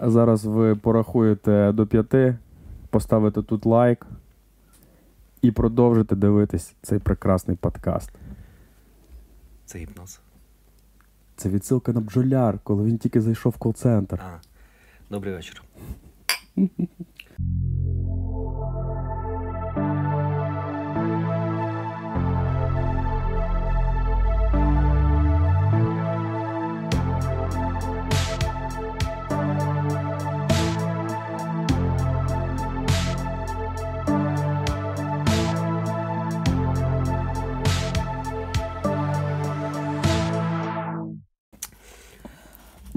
Зараз ви порахуєте до п'яти, поставите тут лайк і продовжите дивитись цей прекрасний подкаст. Це гіпноз. Це відсилка на бджоляр, коли він тільки зайшов в кол-центр. А, добрий вечір.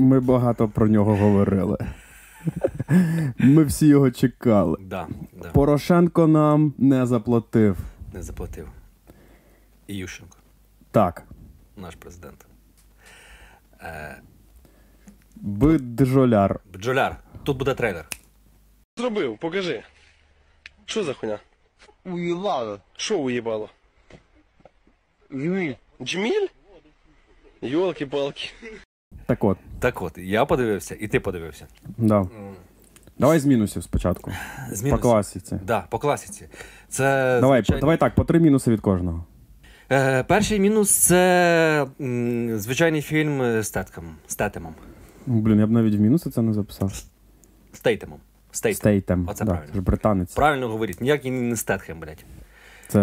Ми багато про нього говорили. Ми всі його чекали. Да, да. Порошенко нам не заплатив. Не заплатив. І Ющенко, Так, наш президент. Е, бджоляр. бджоляр, тут буде трейлер. Зробив, покажи. Що за хуйня? Уїбало. Що уїбало? Жміль. Джміль? Йолки-палки. Так от, Так от, я подивився, і ти подивився. да. Давай з мінусів спочатку. З По мінусів. класіці. Да, по класіці. Це Давай, звичайно- давай так, по три мінуси від кожного. Е, перший мінус це м, звичайний фільм з Тетком, з Тетемом. Блін, я б навіть в мінуси це не записав. З Тейтемом. З Тейтем. Стейтем. Оце да, правильно. це ж британець. Правильно говорить, ніякий не Стетхем, блядь. Це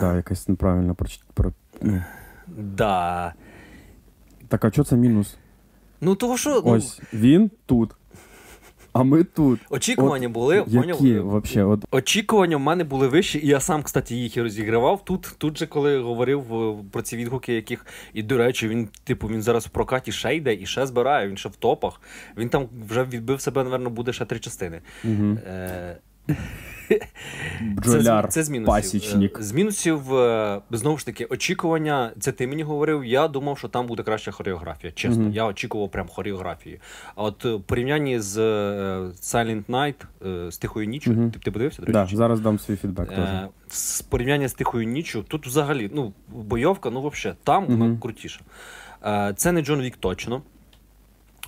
да, якась неправильно про. про. Да. Так, а що це мінус? Ну того що, ну, Ось він тут, а ми тут. очікування були. Які вообще? От Очікування в мене були вищі, і я сам, кстати, їх і розігравав. Тут, тут же, коли говорив е, про ці відгуки, яких. І, до речі, він, типу, він зараз в прокаті ще йде і ще збирає, він ще в топах. Він там вже відбив себе, напевно, буде ще три частини. угу. Е, бджоляр, це, це з мінусів. пасічник. Е, З мінусів, е, знову ж таки, очікування. Це ти мені говорив. Я думав, що там буде краща хореографія. Чесно, Мгм. я очікував прям хореографії. А от е, в порівнянні з е, Silent Night, е, з тихою ніччю, Мгм. ти, ти подивився? До Да, зараз дам свій фідбек. Е, з порівняння з тихою ніччю, тут взагалі, ну, бойовка, ну взагалі, там Мгм. крутіша. Е, це не Джон Вік точно.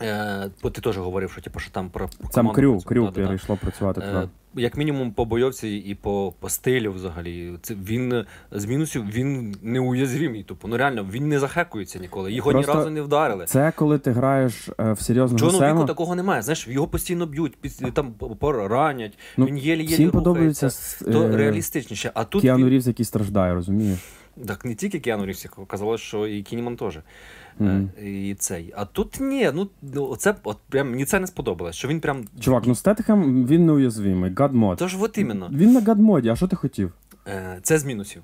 Е, бо ти теж говорив, що, типу, що там про, про Там крю, крю перейшло працювати Е. Як мінімум по бойовці і по, по стилю взагалі. Це він з мінусів він неуязвимий. Тупо. Ну реально, він не захекується ніколи. Його Просто ні разу не вдарили. Це коли ти граєш е, в серйозного Джону сцену. Віку такого немає. Знаєш, його постійно б'ють, під, там поранять, Ну, він єлі-єлі Всім подобається То е, реалістичніше. А тут Кіану він... Рівз, який страждає, розумієш? Так не тільки Кіану Рівз, казалось, що і Кіллмен теж. Е, І цей. А тут ні, ну оце от прям мені це не сподобалось. Що він прям. Чувак, ну Стетхем він неуязвимий, god mode. Тож от іменно. Він на god modeі, а що ти хотів? Е, Це з мінусів.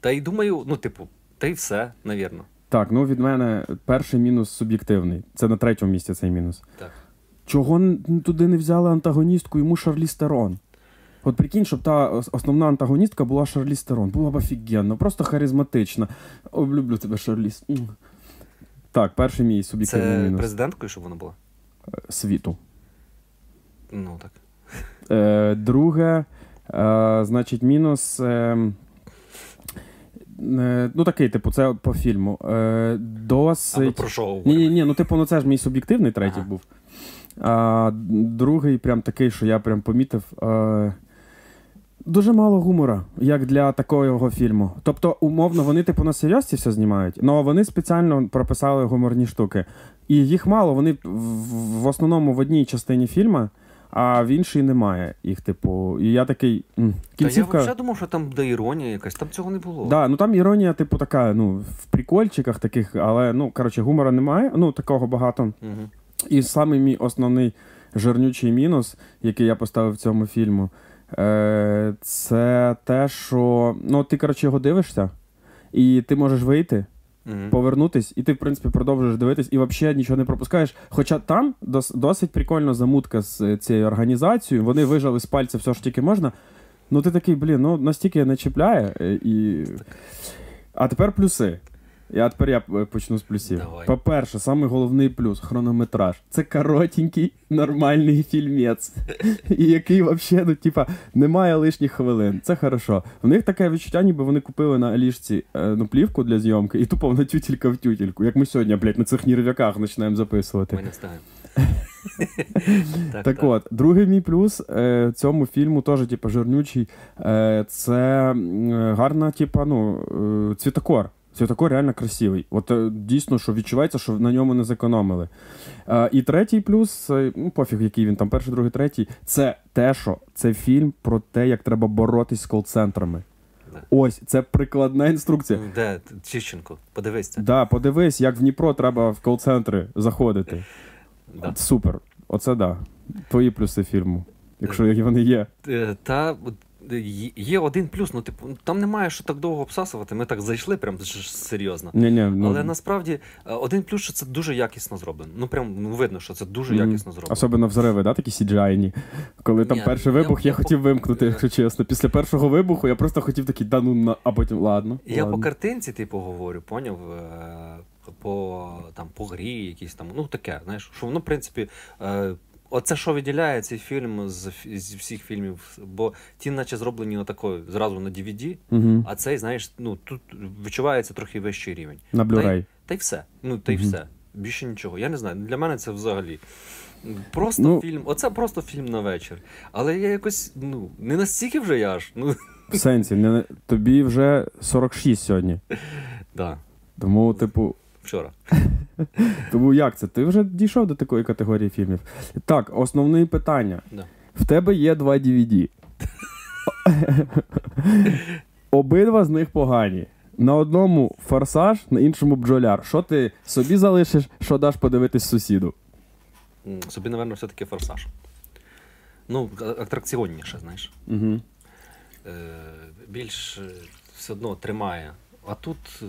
Та й думаю, ну, типу, та й все, навірно. Так, ну від мене перший мінус суб'єктивний. Це на третьому місці цей мінус. Так. Чого туди не взяли антагоністку йому Шарліз Терон? От прикинь, щоб та основна антагоністка була Шарлі Стерон. Була б офігенно, просто харизматична. Люблю тебе, Шарлі. Так, перший мій суб'єктивний Це мінус президенткою, щоб вона була? світу. Ну так. Е, друге, е, значить, мінус. Е, е, ну, такий, типу, це по фільму. Е, А досить. про що говоримо? ні, ні, ну типу, ну це ж мій суб'єктивний третій Ага. був. А, другий, прям такий, що я прям помітив. Е, дуже мало гумора, як для такого фільму. Тобто, умовно, вони, типу, на серйозці все знімають, але вони спеціально прописали гуморні штуки. І їх мало, вони в, основному в одній частині фільму, а в іншій немає їх, типу. І я такий. м, Та я Кінцівка. взагалі думав, що там буде іронія якась, там цього не було. Да, ну там іронія, типу, така, ну, в прикольчиках таких, але ну, коротше, гумора немає, ну, такого багато. Угу. І саме мій основний жирнючий мінус, який я поставив в цьому фільму, е, це те, що ну, ти, коротше, його дивишся, і ти можеш вийти, Угу. повернутись, і ти, в принципі, продовжуєш дивитись, і взагалі нічого не пропускаєш. Хоча там дос, досить прикольна замутка з е, цією організацією, вони вижали з пальця все ж тільки можна. Ну, ти такий, блін, ну настільки не чіпляє. е, І... А тепер плюси. Я тепер я е, почну з плюсів. Давай. По-перше, самий головний плюс хронометраж. Це коротенький, нормальний фільмець, і який взагалі, ну, типа, немає лишніх хвилин. Це хорошо. В них таке відчуття, ніби вони купили на Алішці е, ну, плівку для зйомки, і тупо вона тютілька в тютільку. Як ми сьогодні, блядь, на цих нірвяках починаємо записувати. Ми не встигаємо. Так от, другий мій плюс е, цьому фільму теж, типу, жирнючий. Е, це е, гарна, типу, ну, е, цвітокор. Цвітокор реально красивий. От е, дійсно, що відчувається, що на ньому не зекономили. Е, і третій плюс, е, ну, пофіг, який він там, перший, другий, третій, це те, що це фільм про те, як треба боротись з кол-центрами. Ось, це прикладна інструкція. Де Тищенко? Подивись це. Да, подивись, як в Дніпро треба в кол-центри заходити. Да. Супер. Оце да. Твої плюси фільму, якщо вони є. Е, Та е, є- один плюс, ну типу, там немає що так довго обсасувати. Ми так зайшли, прям серйозно. Ні, ні, ну, Але насправді е, один плюс, що це дуже якісно зроблено. Ну прям видно, що це дуже Мгм. якісно зроблено. Особливо взриви, да, такі CGI-ні. Коли там Ні, перший вибух, я, я хотів по- вимкнути, якщо чесно. Після першого вибуху я просто хотів такий, да ну на, а потім ладно. Я ладно. по картинці, типу, говорю, поняв, е, по, там, по грі, якісь там, ну таке, знаєш, що воно, в принципі, е, оце, що виділяє цей фільм з, з всіх фільмів, бо ті, наче зроблені отакою зразу на DVD, Угу. а цей, знаєш, ну тут відчувається трохи вищий рівень. На Та й, Blu-ray. та й все. Ну, та й Мгм. все. Більше нічого. Я не знаю. Для мене це взагалі. Просто Ну- фільм. Оце просто фільм на вечір. Але я якось, ну, не настільки вже я аж. Ну, В сенсі, не, тобі вже 46 сьогодні. да, Тому, типу, вчора. тому як це? Ти вже дійшов до такої категорії фільмів. Так, основне питання. Да. В тебе є два DVD. Обидва з них погані. На одному форсаж, на іншому бджоляр. Що ти собі залишиш, що даш подивитись сусіду? Собі, напевно, все-таки форсаж. Ну, атракціонніше, знаєш. Угу. Е, більш е, все одно тримає. А тут.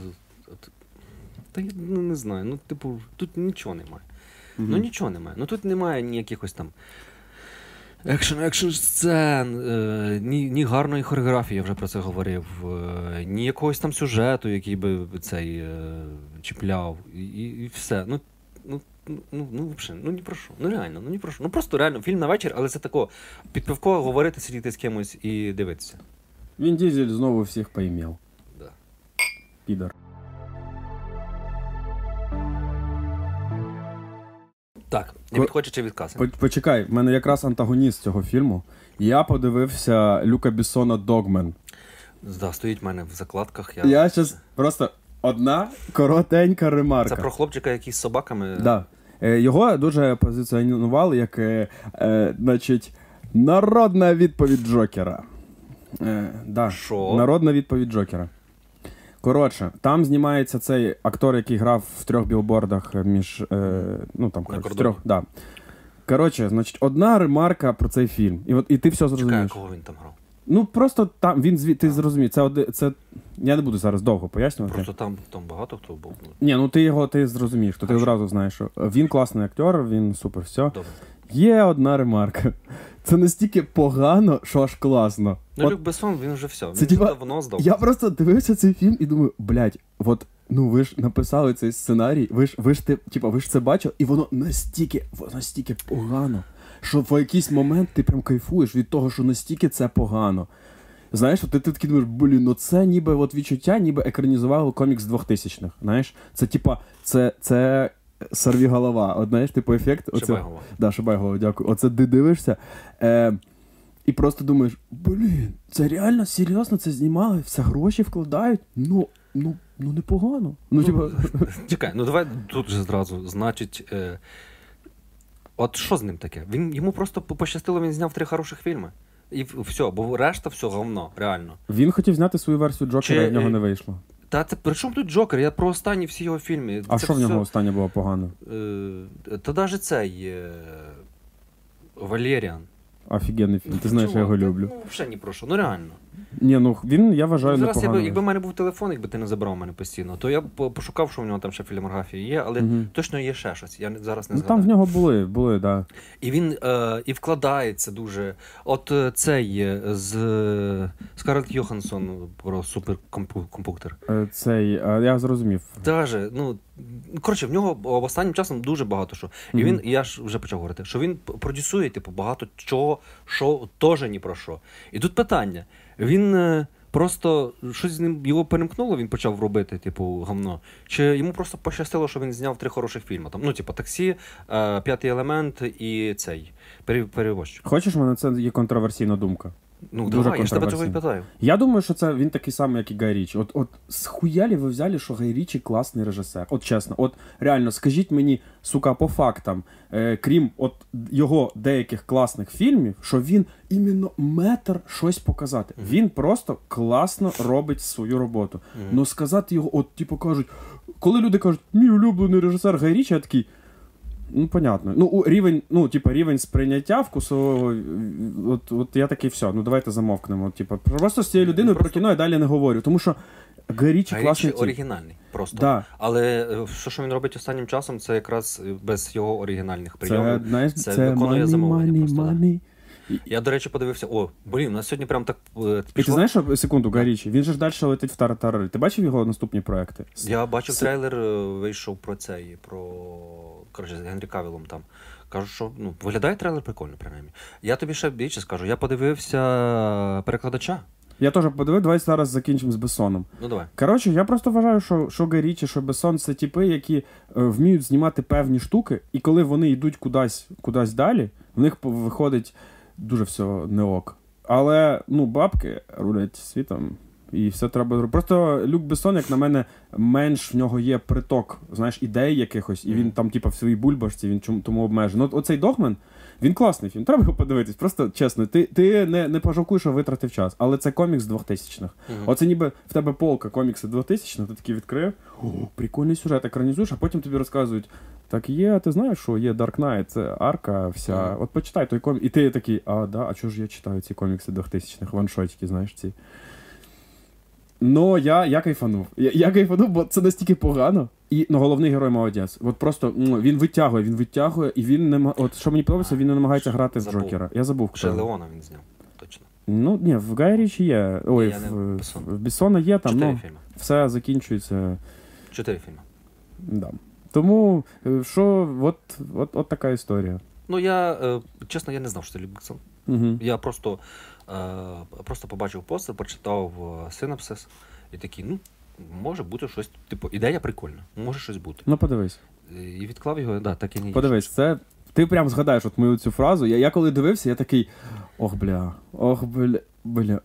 Та я ну, не знаю. Ну, типу, тут нічого немає. Ну нічого немає. Ну тут немає ні якихось там. Екшен, екшен сцен, е, ні, ні гарної хореографії, я вже про це говорив, е, ні якогось там сюжету, який би цей е, чіпляв, і, і, все. Ну, ну, ну, ну, взагалі, ну ні про що. Ну реально, ну ні про що. Ну просто реально фільм на вечір, але це тако під пивко говорити, сидіти з кимось і дивитися. Він дізель знову всіх поімів. Да. Підар. Так, не відходячи чи відкаси. По- Почекай, в мене якраз антагоніст цього фільму. Я подивився Люка Бісона Догмен. Да, стоїть в мене в закладках. Я... Я щас просто одна коротенька ремарка. Це про хлопчика, який з собаками. Да. Е, Його дуже позиціонували як, е, е, значить, народна відповідь Джокера. Е, да. Що? Народна відповідь Джокера. Коротше, там знімається цей актор, який грав в трьох білбордах між. Е, ну там, коротше, в трьох. Да. Коротше, значить, одна ремарка про цей фільм. І, от, і ти все зрозумієш. кого він там грав? Ну просто там він зві... ти зрозумів. Це, оди... це я не буду зараз довго пояснювати. Просто там, там багато хто був. Ну, Ні, ну ти його ти зрозумієш, то ти одразу знаєш, що він класний актер, він супер, все. Добре. Є одна ремарка. Це настільки погано, що аж класно. Ну, От Люк Бессон, він вже все. Він Це вже типа- давно здав. я просто дивився цей фільм і думаю, блядь, от ну ви ж написали цей сценарій, ви ж ви ж ти, типа, ви ж це бачили, і воно настільки, воно настільки погано, що в якийсь момент ти прям кайфуєш від того, що настільки це погано. Знаєш, ти, ти такий думаєш, блін, ну це ніби от відчуття, ніби екранізували комікс 2000-х. Знаєш, це типа, це, це сорві голова. От знаєш, типу ефект. оце- Шибайгова. Да, Шибайгова, дякую. Оце ти дивишся. Е, і просто думаєш, блін, це реально серйозно це знімали, все гроші вкладають. Ну, ну, ну непогано. Ну, типа, Чекай, ну давай тут же зразу. Значить, е, от що з ним таке? Він, йому просто пощастило, він зняв три хороших фільми. І все, бо решта все говно, реально. він хотів зняти свою версію Джокера, Чи- і в нього не вийшло. Та це при чому тут Джокер? Я про останні всі його фільми. А Це що в нього все- останнє було погано? Е, та навіть цей е, Валеріан. Офігенний фільм. Ти знаєш, я його люблю. Ну, взагалі ні про що. Ну реально. Ні, ну він, я вважаю, Зараз, якби, непогано. якби в мене був телефон, якби ти не забрав мене постійно, то я б пошукав, що в нього там ще фільмографія є, але Мгм. точно є ще щось. Я зараз не Ну згадаю. там в нього були, були, да. І він е, і вкладається дуже. От е, цей е, з Скарлетт Йоханссон про суперкомпуктор. Е, Цей, е, я зрозумів. Даже, ну, коротше, в нього останнім часом дуже багато що. І Мгм. він, і я ж вже почав говорити, що він продюсує, типу, багато чого, що теж ні про що. І тут питання: він е, Просто щось з ним його перемкнуло, він почав робити, типу, гавно. Чи йому просто пощастило, що він зняв три хороших фільми. Там, ну, типу, таксі, е, п'ятий елемент і цей пере- перевозчик. Хочеш, мене це є контроверсійна думка. Ну, Дуже давай, я ж тебе того і питаю. Я думаю, що це він такий самий, як і Гай Річі. От, от схуялі ви взяли, що Гай Річі класний режисер. От чесно, от реально, скажіть мені, сука, по фактам, е, крім от його деяких класних фільмів, що він іменно метр щось показати. Він просто класно робить свою роботу. Ну сказати його, от типу кажуть, коли люди кажуть, мій улюблений режисер Гай Річі, я такий. Ну, понятно. Ну, у рівень, ну, типа, рівень сприйняття вкусового. е, От, от я такий, все, ну давайте замовкнемо. Типа, просто з цією людиною про кіно я далі не говорю. Тому що Гарічі класний. Тип. оригінальний. Просто. Да. Але е, що, що він робить останнім часом, це якраз е, без його оригінальних Це, прийомів. знаєш, це це, виконує money, замовлення money, просто, да. Я, до речі, подивився. О, блін, у нас сьогодні прям так е, І ти знаєш, секунду, Гарічі, він же ж далі летить в Таратарари. Ти бачив його наступні проекти? Я бачив Це- трейлер, е, вийшов про цей, про коротше, з Генрі Кавілом там. Кажу, що ну, виглядає трейлер прикольно, принаймні. Я тобі ще більше скажу. Я подивився перекладача. Я теж подивив, давай зараз закінчимо з Бессоном. Ну давай. Коротше, я просто вважаю, що, що Гай Річі, що Бессон це типи, які е, вміють знімати певні штуки, і коли вони йдуть кудись, кудись далі, в них виходить дуже все не ок. Але ну, бабки рулять світом. І все треба зробити. Просто Люк Бессон, як на мене, менш в нього є приток, знаєш, ідей якихось, і він там, типа, в своїй бульбашці, він чому тому обмежений. Ну, оцей Догмен, він класний фільм. Треба його подивитись. Просто чесно, ти, ти не, не пожалкуєш, що витратив час. Але це комікс 2000-х. Мгм. Оце ніби в тебе полка комікси 2000 ти такий відкрив, о, прикольний сюжет, екранізуєш, а потім тобі розказують. Так є, а ти знаєш, що є Dark Knight, це арка вся. Мгм. От почитай той комік. І ти такий, а, да, а чого ж я читаю ці комікси 2000-х, ваншотики, знаєш ці. Ну, я, я кайфанув. Я, я кайфанув, бо це настільки погано. І ну, головний герой молодець. От просто ну, він витягує, він витягує, і він не От що мені подобається, він не намагається грати в Забув. Джокера. Я забув. Ще. Леона він зняв. Точно. Ну, ні, в Гай Річі є. Ой, Я не в, Бессон. в Бессона є там, Чотири ну, фільми. все закінчується. Чотири фільми. Да. Тому е, що, от, от, от така історія. Ну я е, чесно, я не знав, що це Люк Бессон. Угу. Я просто, просто побачив постер, прочитав е, синапсис і такий, ну, може бути щось, типу, ідея прикольна, може щось бути. Ну, подивись. Е, І відклав його, да, так і не Подивись, це. Ти прям згадаєш от мою цю фразу. Я, я коли дивився, я такий. Ох, бля, ох, бля, бля.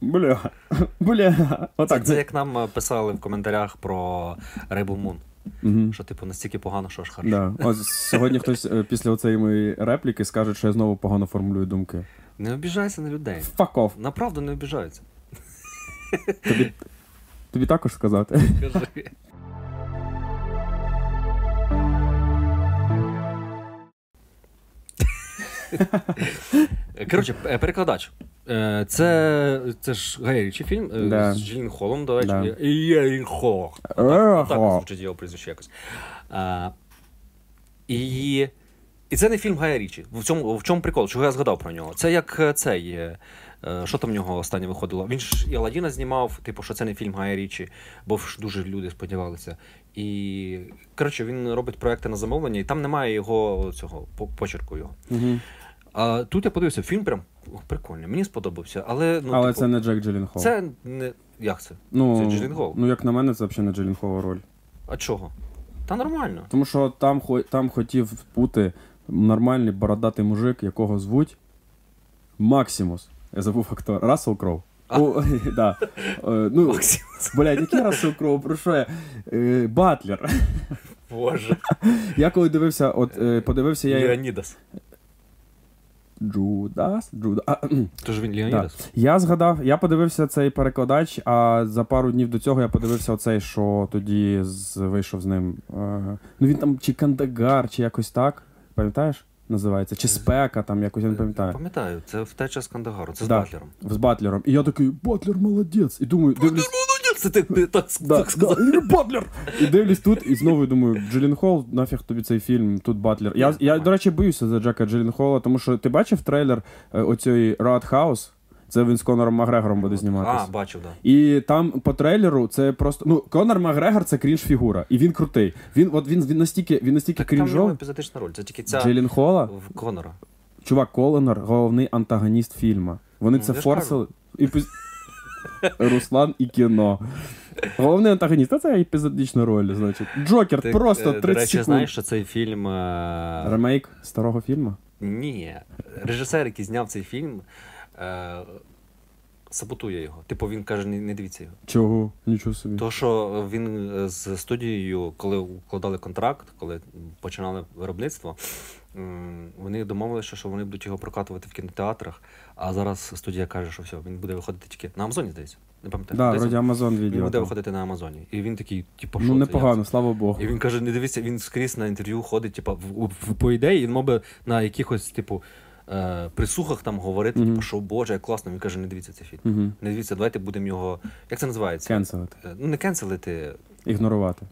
Бля, бля. Це, Отак. це як нам е, писали в коментарях про Rebel Moon, Угу. що типу настільки погано, що аж хорошо. Да. Ось сьогодні хтось е, після оцеї моєї репліки скаже, що я знову погано формулюю думки. Не обіжайся на людей. Fuck off. Направду не обіжаються. Тобі, тобі також сказати. Кажи. Коротше, е, перекладач. Е, Це, це ж Гай Річі фільм е, Да. з Джілін Холом, до речі. Да. Хол. Е, Так звучить його прізвище якось. А, і, і це не фільм Гая Річі. В цьому, в чому прикол? Чого я згадав про нього? Це як е, цей. е, е, Що там в нього останнє виходило? Він ж і Аладдіна знімав, типу, що це не фільм Гая Річі, бо ж дуже люди сподівалися. І коротше, він робить проекти на замовлення, і там немає його цього почерку його. Угу. А тут я подивився, фільм прям прикольний, мені сподобався. Але, ну, Але типу, це не Джейк Джилленхол. це не. Як це? ну, це Джилленхол. Ну, як на мене, це взагалі не Джилленхолова роль. А чого? Та нормально. Тому що там, там хотів бути нормальний бородатий мужик, якого звуть Максимус. Я забув актор. Рассел Кроу. О, да. Ну, блядь, який Рассел Кроу? Про що я? Е, Батлер. Боже. Я коли дивився, от е, подивився я. Леонідас. Джудас? Джудас. Тож він Да. Леонідас. Я згадав, я подивився цей перекладач, а за пару днів до цього я подивився оцей, що тоді з, вийшов з ним. Е, ну він там чи Кандагар, чи якось так. Пам'ятаєш? Називається? Чи спека, там якось я не пам'ятаю. Пам'ятаю, це втеча з Кандагару, це з Батлером. З Батлером. І я такий, Батлер молодець. І думаю, дивлюсь. Це ти, ти так, Да, так сказав. да, Батлер! І дивлюсь тут, і знову думаю, Джилленхол, нафіг тобі цей фільм, тут Батлер. Я, я, до речі, боюся за Джилленхола, тому що ти бачив трейлер оцієї оцієї Roadhouse? Це він з Конором Макгрегором буде зніматися. А, бачив, так. І там по трейлеру це просто. Ну, Конор Макгрегор це крінж фігура. І він крутий. Він от він, він настільки, він настільки Так там епізодична роль. Це тільки ця Джилленхола, в Конора. чувак, Конор, головний антагоніст фільму. Вони Ну, це форсили. І Руслан і кіно. Головний антагоніст, а це епізодична роль, значить. Джокер Ти, просто е, 30 До речі, секунд. знаєш, що цей фільм. е, Ремейк старого фільму? Ні. Режисер, який зняв цей фільм, е, саботує його. Типу, він каже, не, не дивіться його. Чого? Нічого собі. То, що він е, з студією, коли укладали контракт, коли починали виробництво, вони домовилися, що вони будуть його прокатувати в кінотеатрах. А зараз студія каже, що все, він буде виходити тільки на Амазоні, здається. Не пам'ятаю. Да, вроді Амазон він буде виходити на Амазоні. І він такий, типу, що Ну, непогано, це? слава Богу. І він каже: не дивіться, він скрізь на інтерв'ю ходить, типу, в, в, по ідеї, він мав би на якихось, типу, е, прес-турах там говорити, Мгм. типу, що Боже, як класно. Він каже, не дивіться цей фільм. Угу. Не дивіться, давайте будемо його. Як це називається? Кенселити. Е, Ну, не кенселити. Ігнорувати.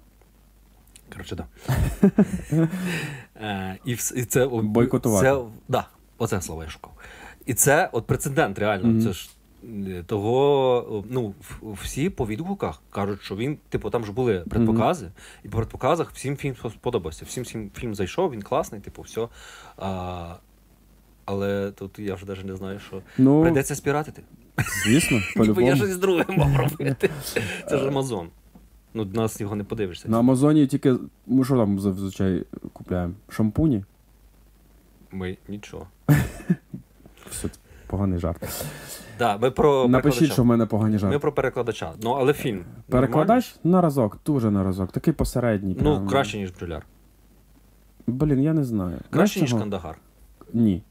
Коротше, да. Е, і, і це Бойкотувати. Це, да, оце слово я шукав. І це от прецедент, реально. Мгм. Це ж е, того, ну, всі по відгуках кажуть, що він, типу, там ж були предпокази, і по предпоказах всім фільм сподобався. Всім, всім фільм зайшов, він класний, типу, все. А, але тут я вже навіть не знаю, що Ну, прийдеться спіратити. звісно, Бо я по-любому. щось друге мав робити. Це ж Амазон. Ну, нас його не подивишся. На Амазоні тільки. Ми що там зазвичай купляємо? Шампуні? Ми нічого. Все, це поганий жарт. Да, ми про Напишіть, що в мене погані Ми про перекладача. Ну, але фільм. Перекладач на разок, дуже на разок. Такий посередній. Ну, краще, ніж бджоляр. Блін, я не знаю. Краще, ніж? Кандагар. Ні.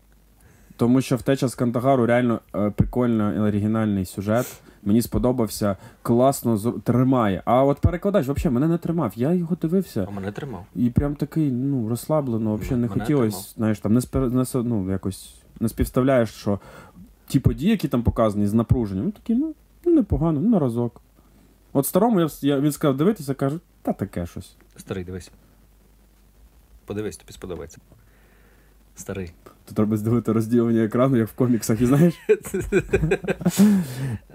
Тому що втеча з Кандагару реально е, прикольно і оригінальний сюжет. Мені сподобався, класно зр- тримає. А от перекладач взагалі мене не тримав. Я його дивився. А мене тримав. І прям такий, ну, розслаблено, взагалі не Мене хотілося, тримав. знаєш, там не, спер... не со- ну, якось не співставляєш, що ті події, які там показані з напруженням, ну такі, ну, ну непогано, ну на разок. От старому я, вс- я він сказав дивитися, кажу, та таке щось. Старий, дивись. Подивись, тобі сподобається. Старий. Тут треба здивити розділення екрану, як в коміксах, і знаєш.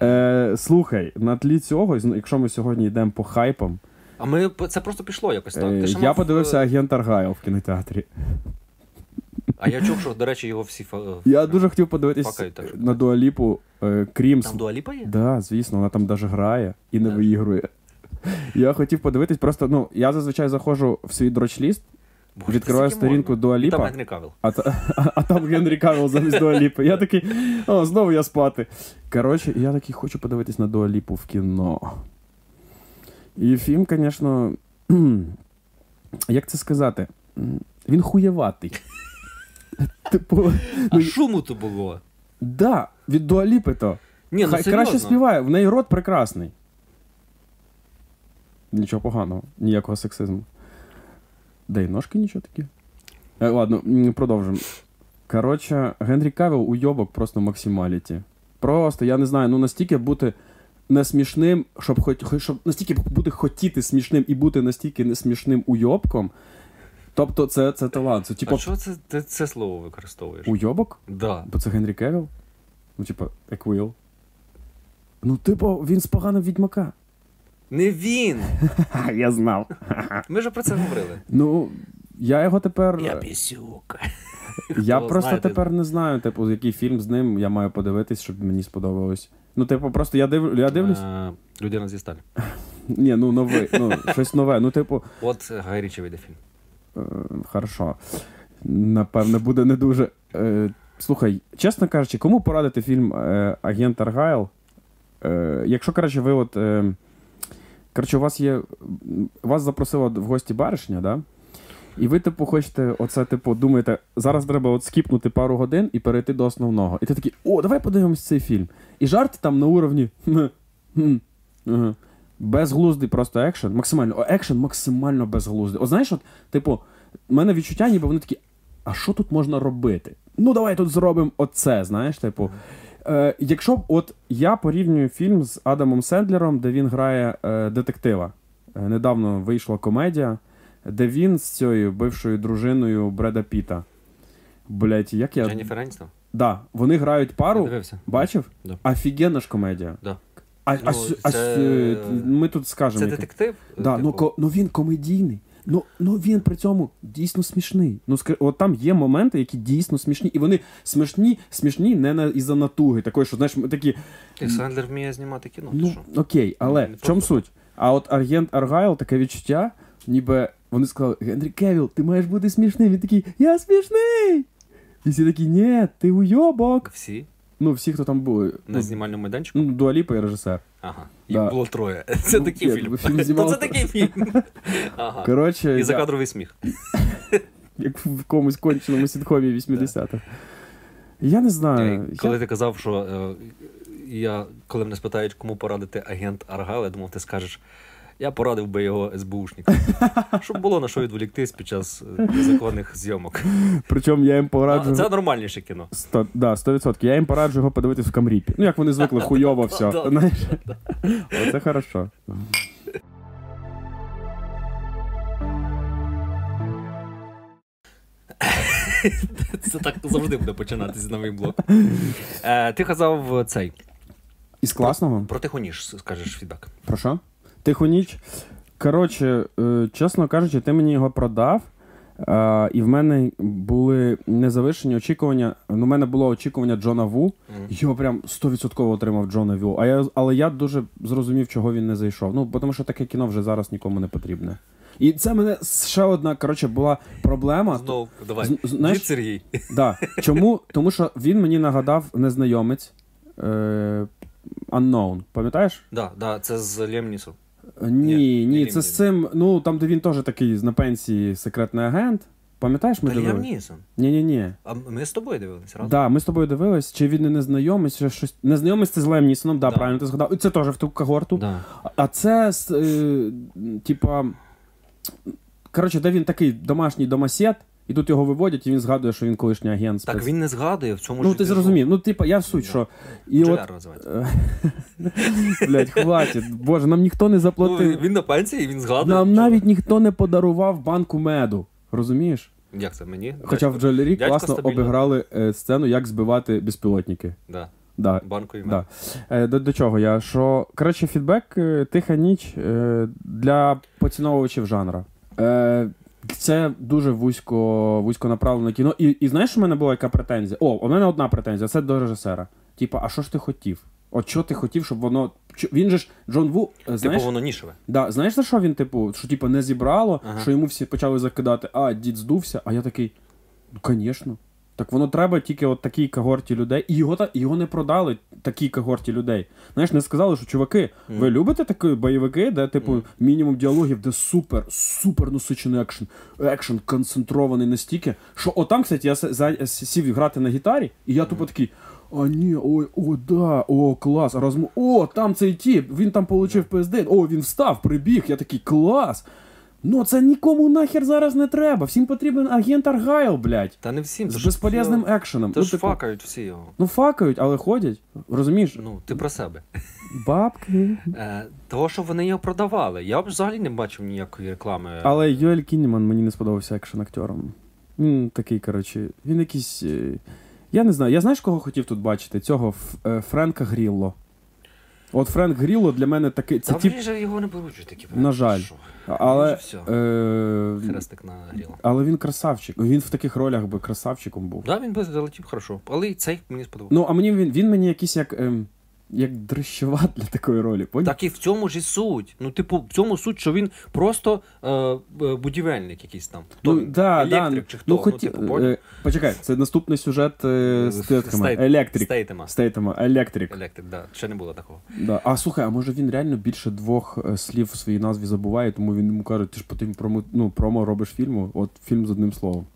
е, слухай, на тлі цього, якщо ми сьогодні йдемо по хайпам, А ми це просто пішло якось так. е, Ти я мав, подивився е, агент Аргайл в кінотеатрі. А я чув, що, до речі, його всі фа- Я дуже хотів подивитись так, що на Дуаліпу е, Крім Там Дуаліпа є? Да, звісно, вона там даже грає і не виігрує. Я хотів подивитись, просто ну я зазвичай заходжу в свій дрочліст, відкриваю сторінку І Там Генрі Кавіл. а, та- а там Генрі Кавіл замість Дуаліпи. Я такий, о, знову я спати. Коротше, я такий хочу подивитись на Дуаліпу в кіно. І фільм, звісно, як це сказати? Він хуєватий. Типу, А ну, шуму то було. да, від Дуаліпи то. Ні, ну Хай серйозно. краще співає, в неї рот прекрасний. Нічого поганого, ніякого сексизму. Да й ножки нічого такі. Е, ладно, продовжимо. Коротше, Генрі Кавіл уйобок просто максималіті. Просто, я не знаю, ну настільки бути не смішним, щоб хоч, щоб настільки бути хотіти смішним і бути настільки не смішним уйобком. Тобто, це, це талант. Це А типу що це, ти це слово використовуєш? уйобок? Да. Бо це Генрі Кевіл? Ну, типа, Еквіл. Ну, типу, він з поганого відьмака. Не він! Я знав. Ми ж про це говорили. Ну, я його тепер. Я пісюка. Я Хто просто знає, ти- тепер не знаю, типу, який фільм з ним я маю подивитись, щоб мені сподобалось. Ну, типу, просто я, див... я дивлюсь. Е, Людина зі сталі. Ні, ну новий, ну, щось нове. Ну, типу, От Гай Річі вийде фільм. е, хорошо. Напевне, буде не дуже. Е, слухай, чесно кажучи, кому порадити фільм е, Агент Аргайл? Якщо, коротше, ви от. Коротше, у вас є. Вас запросила в гості баришня, да? І ви, типу, хочете, оце, типу, думаєте, зараз треба от скіпнути пару годин і перейти до основного. І ти такий, о, давай подивимось цей фільм. І жарти там на уровні. «Хм, хм. Безглуздий просто екшен. Максимально. О, екшен максимально безглуздий. О, знаєш, от, типу, в мене відчуття, ніби вони такі, а що тут можна робити? Ну, давай тут зробимо оце, знаєш, типу. Е, якщо б от я порівнюю фільм з Адамом Сендлером, де він грає е, детектива. Е, недавно вийшла комедія, де він з цією бившою дружиною Бреда Піта. Блять, як я. Дженніфер Еністон? Да, вони грають Я пару. дивився. Бачив? Да. Офігенна ж комедія. Да. А, а, Ну, а це- сю- ми тут скажемо. Це яке- детектив? Да, ну, Типу, ко, ну він комедійний. Ну, ну він при цьому дійсно смішний. Ну, от там є моменти, які дійсно смішні, і вони смішні, смішні не на із-за натуги. Такої, що знаєш, ми такі. Ти Сендлер вміє знімати кіно. Ну, що? окей, але в чому суть? А от агент Аргайл таке відчуття, ніби вони сказали: Генрі Кевіл, ти маєш бути смішним. Він такий, я смішний. І всі такі, ні, ти уйобок. Всі Ну, всі, хто там були. на знімальному майданчику. Ну, Дуаліпа і режисер. Ага. Да. Було троє. Це Ну, такий фільм. фільм знімали- це такий фільм. Ага. Коротше, І я- закадровий сміх. як в комусь конченому сітхомі 80-х. Я не знаю. Коли ти казав, що е, я, коли мене спитають, кому порадити агент Аргал, я думав, ти скажеш. Я порадив би його СБУшникам, щоб було на що відволіктись під час е, незаконних зйомок. Причому я їм пораджу. Це нормальніше кіно. Сто, да, 100%. Я їм пораджу його подивитись в камріпі. Ну, як вони звикли, хуйово все. Оце хорошо. Це так завжди буде починатися новий блок. Е, ти казав цей. Із класного? Про тихоніж скажеш фідбек. Про що? Тиху ніч. Коротше, е, чесно кажучи, ти мені його продав. е, і в мене були незавишені очікування. Ну, у мене було очікування Джона Ву. Його прям 100% отримав Джона Ву. А я, але я дуже зрозумів, чого він не зайшов. Ну, тому що таке кіно вже зараз нікому не потрібне. І це мене ще одна, коротше, була проблема. Знову, давай. З- знаєш- Дід Сергій. Да. Чому? Тому що він мені нагадав незнайомець. Е, Unknown. Пам'ятаєш? Да, да, це з Лєм. Ні, Ні, ні, це з цим. Ну, там, де він теж такий на пенсії секретний агент. Пам'ятаєш, ми дивилися? Нісон. Ні, ні, ні. А ми з тобою дивилися разом? Да, ми з тобою дивились, чи він не незнайомець, чи щось. Незнайомець це з Лем Нісоном, да, Да. правильно ти згадав. Це теж в ту когорту. Да. А- А це, е, типа. Коротше, де він такий домашній домосед, і тут його виводять, і він згадує, що він колишній агент. Так він не згадує в цьому Ну, ти зрозумів. Ну, типа, я суть, що. І от, називається. блядь, хватить. Боже, нам ніхто не Ну, заплатив. він на пенсії, він згадує. Нам навіть ніхто не подарував банку меду. Розумієш? Як це мені? Хоча в Джолері класно стабільно. обіграли е, сцену, як збивати безпілотники. Да. Да. Банкою Да. Е, До, до чого я? Що, коротше, фідбек е, тиха ніч е, для поціновувачів жанра. Е, Це дуже вузько, вузько направлене кіно. І, і знаєш, у мене була яка претензія? О, у мене одна претензія, це до режисера. Типа, а що ж ти хотів? От що ти хотів, щоб воно. Він же ж Джон Ву, е, знаєш, Типу воно нішеве. да, знаєш за що він, типу, що типу не зібрало, Ага. що йому всі почали закидати, а дід здувся, а я такий, ну, звісно. Так воно треба тільки от такій когорті людей. І його, та, його не продали такій когорті людей. Знаєш, не сказали, що чуваки, ви любите такі бойовики, де, типу, мінімум діалогів, де супер, супер насичений екшен, екшен концентрований настільки, що отам, кстати, я сів грати на гітарі, і я тупо такий. А ні, ой, о, да, о, клас. Розмов... О, там цей тіп, він там получив ПСД, о, він встав, прибіг. Я такий клас. Ну це нікому нахер зараз не треба. Всім потрібен агент Аргайл, блядь. Та не всім. З безполезним всі- екшеном. Та ну, ж типу, факають всі його. ну факають, але ходять. Розумієш? Ну, ти про себе. Бабки. Е, того, що вони його продавали. Я взагалі не бачив ніякої реклами. Але Йоель Кінніман мені не сподобався екшен актером. Він такий, коротше, він якийсь. е, Я не знаю. Я знаєш, кого хотів тут бачити? Цього е, Френка Грілло. От Френк Гріло для мене такий. Це Та тип. вже його не беруть вже такі. На жаль. Що? Але, все. е, Хрестик на гріло. але він красавчик. Він в таких ролях би красавчиком був. Да, він би залетів хорошо. Але і цей мені сподобався. Ну, а мені він, він мені якийсь як. ем, як дрищова для такої ролі. Поняв? Так і в цьому ж і суть. Ну, типу, в цьому суть, що він просто е, е, будівельник якийсь там. Хто Ну, він? да, Електрик да. чи хто? Ну, хоті... типу, е, почекай, це наступний сюжет е, з тетками. Стейт- Електрик. Стейтема. Стейтема, електрик. Електрик, да. Ще не було такого. Да. А слухай, а може він реально більше двох е, слів в своїй назві забуває, тому він йому каже, ти ж по тим промо, ну, промо робиш фільму, от фільм з одним словом.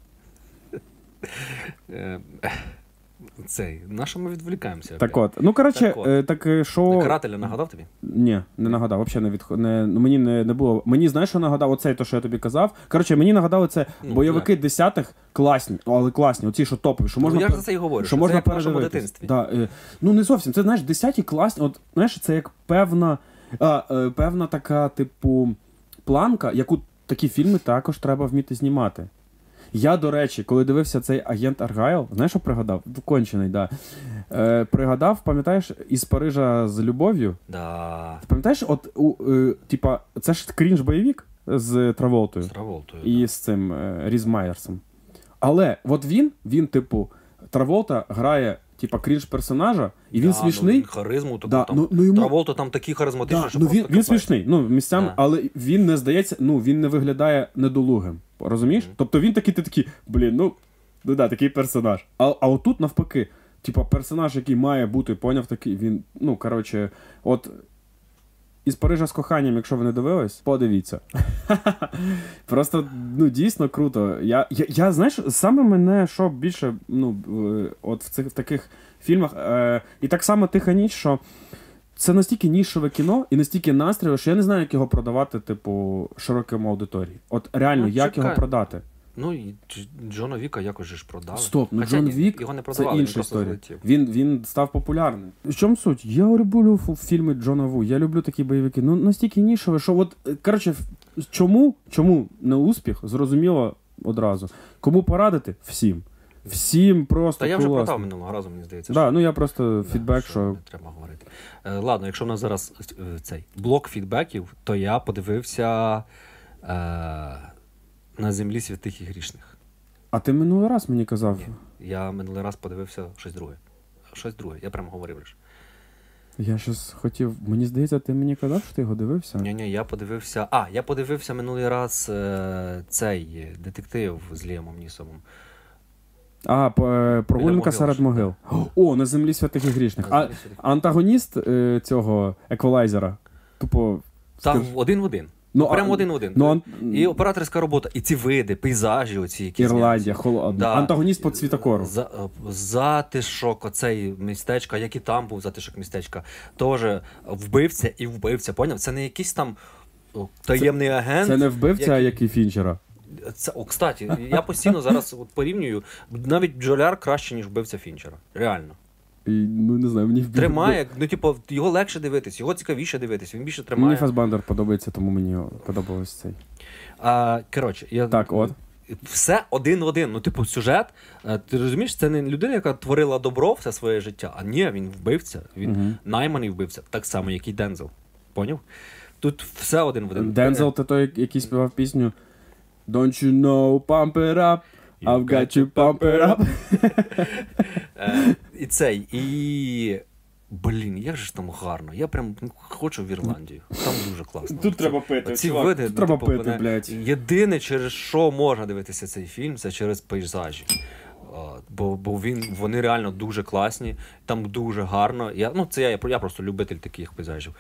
Е, цей. На що ми відволікаємося? Так от, ну коротше, Так от. е, так е. Карателя нагадав тобі? Ні, не нагадав, взагалі не відх... не, ну, мені не, не було. Мені знаєш, що нагадав оцей, то, що я тобі казав. Коротше, мені нагадали це Ну, бойовики десятих класні, ну, але класні, оці, що топові, що можна. ну, я ж за це і говорю. що можна це як в нашому дитинстві. Да, е, ну не зовсім. Це знаєш, десяті класні. От знаєш, це як певна, а, е, певна така, типу, планка, яку такі фільми також треба вміти знімати. Я, до речі, коли дивився цей агент Аргайл, знаєш, що пригадав? Кончений, да. Е, пригадав, пам'ятаєш, із Парижа з любов'ю. Да. Пам'ятаєш, от у, е, типа, це ж крінж бойовік з Траволтою З Траволтою. і з цим е, Різ Майерсом. Але от він, він, типу, Траволта грає, типа, крінж персонажа, і він Да, ну, смішний. Ну, харизму таку Да, там. ну- ну, йому- Траволта там такий харизматичний, Да, що ну просто він, він смішний, ну місцям, Да. але він не здається, ну він не виглядає недолугим. Розумієш? Тобто він такий, ти такий, блін, ну, ну да, такий персонаж. А, а отут навпаки, типа, персонаж, який має бути, поняв такий, він, ну, коротше, от. Із Парижа з коханням, якщо ви не дивились, подивіться. Просто ну дійсно круто. Я, я, я знаєш, саме мене що більше, ну, от в цих в таких фільмах, е, і так само тиха ніч, що це настільки нішове кіно і настільки настріло, що я не знаю, як його продавати, типу, широкому аудиторії. От реально, Ну, як його продати? Ну і Джона Віка якось же ж продали. Стоп, ну Хоча Джон ні, Вік його не це продавали, він інша просто історія. Він, він став популярним. В чому суть? Я люблю фільми Джона Ву. Я люблю такі бойовики. Ну настільки нішове, що от е, коротше, чому, чому не успіх, зрозуміло одразу. Кому порадити? Всім. Всім просто Та я вже класно. продав минулого разу, мені здається. Да, що- ну я просто Да, фідбек, що не треба говорити. Е, ладно, якщо в нас зараз е, цей блок фідбеків, то я подивився е, на землі святих і грішних. А ти минулий раз мені казав. Ні, я минулий раз подивився щось друге. Щось друге, я прямо говорив лише. Я щось хотів. Мені здається, ти мені казав, що ти його дивився. Ні, ні, я подивився. А, я подивився минулий раз е, цей детектив з Ліамом Нісовим. А, е, прогулянка серед могил. О, на землі святих і грішних. А антагоніст е, цього еквалайзера. Тупо. Там один в один. Ну, прямо один в один. Ну, І операторська робота, і ці види, пейзажі, оці які Ірландія, холодно. Да. Антагоніст по цвітокору. За, е, затишок, оцей містечка, як і там був затишок містечка, теж вбивця і вбивця. Поняв? Це не якийсь там таємний агент. Це не вбивця, який- як і Фінчера. Це, о, кстати, я постійно зараз от порівнюю, навіть Джоляр краще, ніж вбивця Фінчера. Реально. Ну не знаю, мені Тримає, ну, типу, його легше дивитись, його цікавіше дивитись, він більше Мені тримає. Фасбандер подобається, тому мені подобалось цей. А, коротше, я... Так, от. Все один в один. Ну, типу, сюжет. е, Ти розумієш, це не людина, яка творила добро все своє життя. А ні, він вбивця. Він Мгм. найманий вбивця, так само, як і Дензел. Поняв? Тут все один в один. Дензел, це той, який співав пісню Don't you know, pump it up, I've got you pump it up. І цей, і. Блін, як же ж там гарно. Я прям ну, хочу в Ірландію. Там дуже класно. Тут треба пити, Ці чувак, види, тут ну, треба типу, пити, блядь. Єдине, через що можна дивитися цей фільм, це через пейзажі. Бо, бо він, вони реально дуже класні, там дуже гарно. Я, ну, це я, я просто любитель таких пейзажів.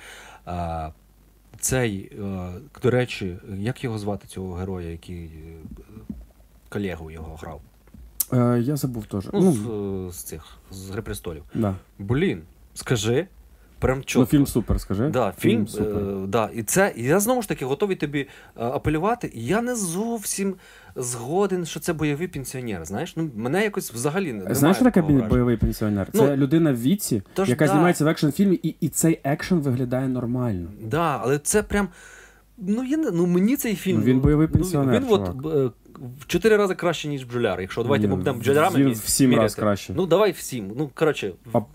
Цей, е, до речі, як його звати цього героя, який е, колегу його грав? Е, Я забув теж. Ну, Ну, з, з цих, з Гри престолів. да. Блін, скажи, прям чітко. Ну, фільм супер, скажи. Да, фільм, супер. е, да, і це і я знову ж таки готовий тобі е, апелювати. Я не зовсім згоден, що це бойовий пенсіонер. Знаєш, ну мене якось взагалі не Знаєш, що таке враження. бойовий пенсіонер? Ну, Це людина в віці, тож яка да. знімається в екшн фільмі, і, і цей екшен виглядає нормально. Да, але це прям. Ну, я ну мені цей фільм. Ну, він бойовий ну, пенсіонер, Він чувак. от е, в чотири рази краще, ніж бджоляр. Якщо давайте Ні, будемо бджолярами. в сім разів раз краще. Ну, давай в 7. Ну, коротше,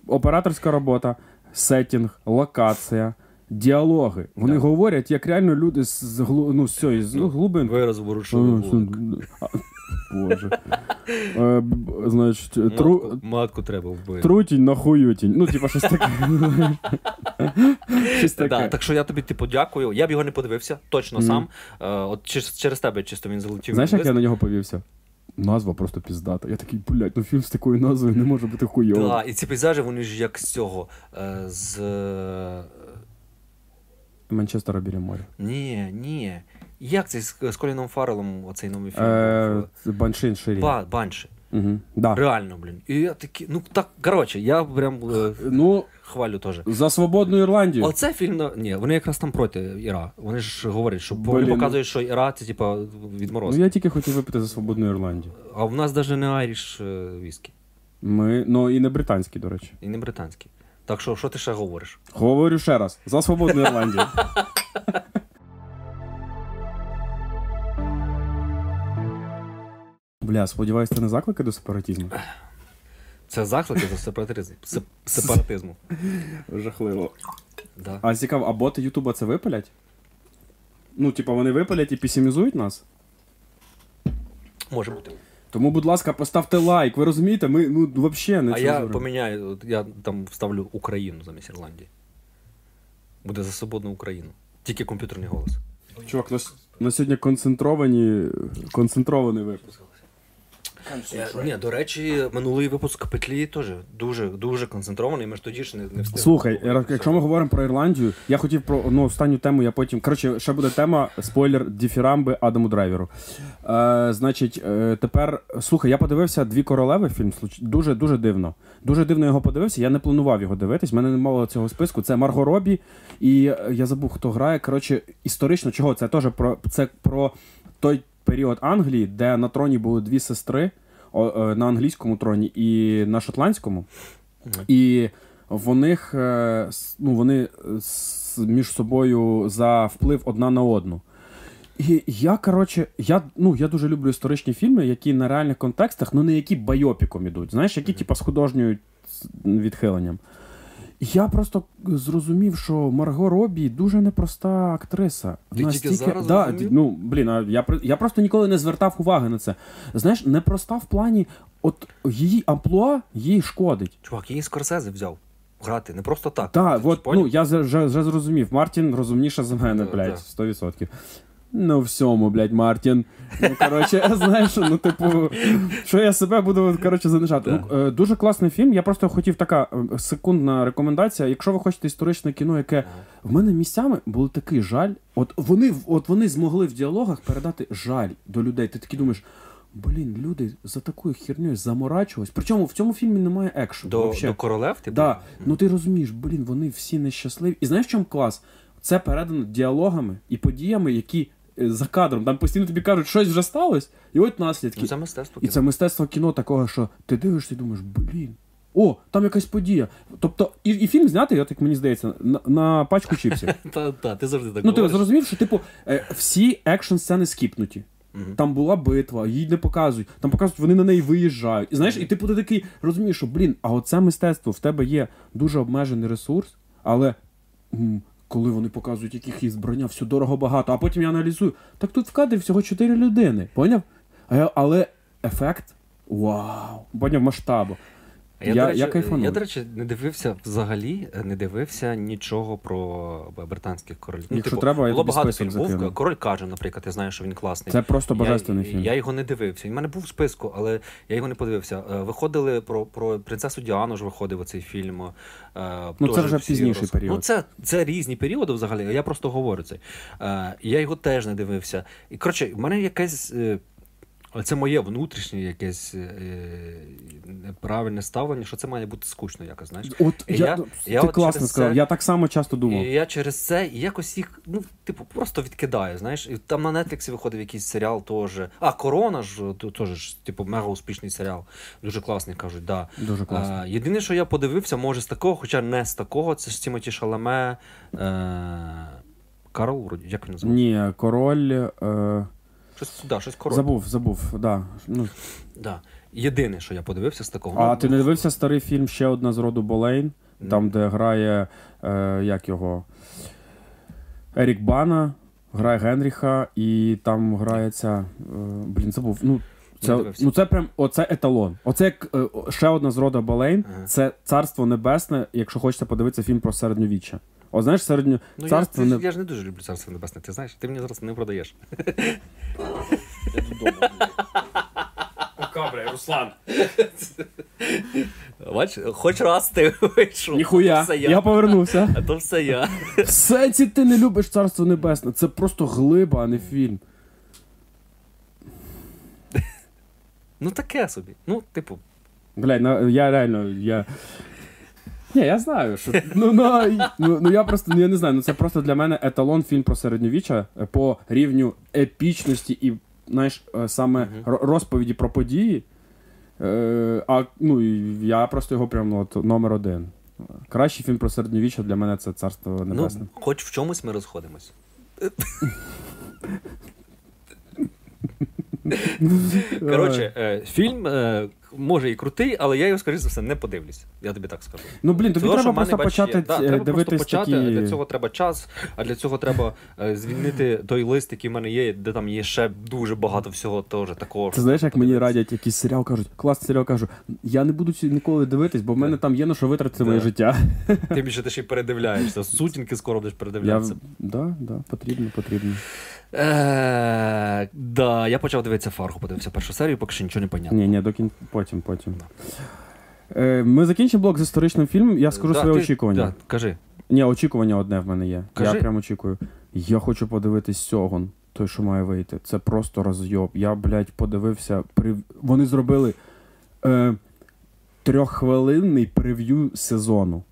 Операторська робота, сеттінг, локація, діалоги. Вони Да. говорять, як реально люди з, ну, з цієї з Ну, глубин. вираз Боже. Е, б- Значить, тру, Матку, матку треба вбити. трутінь на хуютінь. Ну, типа, щось таке. Щось Да, так що я тобі типу дякую. Я б його не подивився, точно Мгм. сам. Е, от через, через тебе чисто він залетів. Знаєш, як я на нього повівся? Назва просто піздата. Я такий, блядь, ну фільм з такою назвою не може бути хуйовим. Да, і ці пейзажі, вони ж як з цього. Е, з... е, Манчестера біля моря. Ні, ні. Як цей з, з Коліном Фаррелом оцей новий фільм? Е, Баншин Ширі. Ба, Банші. Угу. Да. Реально, блін. І я такий, ну так, коротше, я прям е, Ну, хвалю теж. за свободну Ірландію. Оце фільм, на- ні, вони якраз там проти Іра. Вони ж говорять, що вони показують, що Іра це типа Ну, я тільки хотів випити за свободну Ірландію. А в нас навіть не айріш е, віскі. Ми, ну і не британський, до речі. І не британський. Так що, що ти ще говориш? Говорю ще раз: за свободну Ірландію. Бля, сподіваюсь, це не заклики до сепаратізму. Це заклики до сепаратизму. Сеп- сепаратизму. Жахливо. Да. А цікаво, а боти Ютуба це випалять? Ну, типа, вони випалять і песимізують нас. Може бути. Тому, будь ласка, поставте лайк. Ви розумієте, ми ну взагалі не А я поміняю, я там вставлю Україну замість Ірландії. Буде за свободну Україну. Тільки комп'ютерний голос. Чувак, на, на сьогодні концентровані, концентрований випуск. Е, Ні, до речі, минулий випуск петлі теж дуже дуже концентрований. Ми ж тоді ж не, не встигли. Слухай, якщо ми говоримо про Ірландію, я хотів про одну останню тему, я потім. Коротше, ще буде тема спойлер діфірамби Адаму Драйверу. Е, значить, е, тепер слухай, я подивився дві королеви фільм. Дуже дуже дивно. Дуже дивно його подивився. Я не планував його дивитись. в мене не мало цього списку. Це Марго Робі, і е, я забув, хто грає. Коротше, історично, чого це теж про це про той період Англії, де на троні були дві сестри е, на англійському троні і на шотландському. І в них е, ну, вони е, між собою за вплив одна на одну. І я, коротше, я, ну, я дуже люблю історичні фільми, які на реальних контекстах, ну не які байопіком ідуть, знаєш, які типа з художньою відхиленням. Я просто зрозумів, що Марго Робі дуже непроста актриса. Ти тільки зараз да, зрозумів? ну, блін, а я, я просто ніколи не звертав уваги на це. Знаєш, непроста в плані, от її амплуа їй шкодить. Чувак, її Скорсезе взяв грати, не просто так. Так, от, ну, я вже, зрозумів. Мартін розумніше за мене, Да, блядь, да. 100%. Ну, всьому, блядь, Мартін. Ну, коротше, знаєш, ну, типу, що я себе буду, коротше, занижати. Да. Ну, е, дуже класний фільм. Я просто хотів така е, секундна рекомендація. Якщо ви хочете історичне кіно, яке в мене місцями був такий жаль. От вони, от вони змогли в діалогах передати жаль до людей. Ти такий думаєш. Блін, люди за такою хернею заморачувались. Причому в цьому фільмі немає екшену. До, вообще. до королев, типу? Да, ну ти розумієш, блін, вони всі нещасливі. І знаєш, в чому клас? Це передано діалогами і подіями, які за кадром. Там постійно тобі кажуть, щось вже сталося, і от наслідки. Ну, це мистецтво. І це мистецтво кіно такого, що ти дивишся і думаєш, блін. О, там якась подія. Тобто, і, і фільм знятий, як мені здається, на, на пачку чіпсів. Та, та, ти завжди так Ну, ти зрозумів, що типу е, всі екшн сцени скіпнуті. Там була битва, її не показують. Там показують, вони на неї виїжджають. І знаєш, і типу ти такий розумієш, що блін, а оце мистецтво в тебе є дуже обмежений ресурс, але коли вони показують, яких є збрання, все дорого багато, а потім я аналізую. Так тут в кадрі всього 4 людини. Поняв? Але ефект вау! Поняв масштабу. Я, Я- до речі, я кайфанув. я, до речі, не дивився взагалі, не дивився нічого про британських королів. Ну, Якщо треба, було тобі багато фільмів. Був Король каже, наприклад, я знаю, що він класний. Це просто божественний я, фільм. Я його не дивився. Він в мене був в списку, але я його не подивився. Е, Виходили про, про принцесу Діану ж виходив оцей фільм. е, Ну, це вже пізніший роз- період. Ну, це, це різні періоди взагалі. Я просто говорю це. Е, Я його теж не дивився. І коротше, в мене якесь. Е, це моє внутрішнє якесь е, неправильне ставлення, що це має бути скучно якось, знаєш. От я, я- ти я от класно сказав. це- Я так само часто думав. І я через це якось їх, ну, типу, просто відкидаю, знаєш. І там на Нетфліксі виходив якийсь серіал теж. А, Корона ж, теж, типу, мега успішний серіал. Дуже класний, кажуть, да. Дуже класно. А, єдине, що я подивився, може, з такого, хоча не з такого, це ж Тімоті Шаламе. Е... Карл, як він називається? Ні, король. Е... Щось, да, щось коротке. Забув, забув. Да. Ну, Да. Єдине, що я подивився з такого. а Ну, ти не дивився старий фільм ще одна з роду Болейн, там, де грає е, як його Ерік Бана, грає Генріха, і там грається. Е, блін, забув. Ну, це, ну, це прям оце еталон. Оце як е, ще одна з роду Болейн, Ага. це царство небесне, якщо хочете подивитися фільм про середньовіччя. О, знаєш, середньо... Ну, царство я, не... я ж не дуже люблю царство небесне, ти знаєш, ти мені зараз не продаєш. Кабре, Руслан. Бач, хоч раз ти вийшов. Ніхуя, Все я. я. повернувся. А то все я. Все ці ти не любиш царство небесне. Це просто глиба, а не фільм. Ну таке собі. Ну, типу, Блядь, ну, я реально, я. Ні, я знаю, що. Ну, ну, ну, ну я просто ну, я не знаю. Ну це просто для мене еталон фільм про середньовіччя е, по рівню епічності і, знаєш, е, саме ро- розповіді про події. Е, а ну, я просто його прям ну, от, номер один. Кращий фільм про середньовіччя для мене це царство небесне. ну, хоч в чомусь ми розходимось. Коротше, е, фільм е, може і крутий, але я його, скоріш за все, не подивлюсь. Я тобі так скажу. Ну блін, тобі Того, треба просто почати. Да, е, треба просто почати, такі. для цього треба час, а для цього треба е, звільнити той лист, який в мене є, де там є ще дуже багато всього теж такого. Ти знаєш, як мені радять якийсь серіал, кажуть, класний серіал кажу, я не буду ніколи дивитись, бо в мене там є на що витратити моє життя. Тим більше ти ще й передивляєшся. Сутінки скоро будеш передивлятися. Да, да, потрібно, потрібно. Е, да, я почав дивитися фаргу, подивився першу серію, поки що нічого не понятно. Ні, ні, до кін... потім, потім. Е, ми закінчимо блок з історичним фільмом, я скажу Да, своє ти- очікування. Да, кажи. Ні, очікування одне в мене є. Кажи. Я прям очікую. Я хочу подивитись Сьогон, той, що має вийти. Це просто розйоб. Я, блядь, подивився. При... Вони зробили е, трьоххвилинний прев'ю сезону.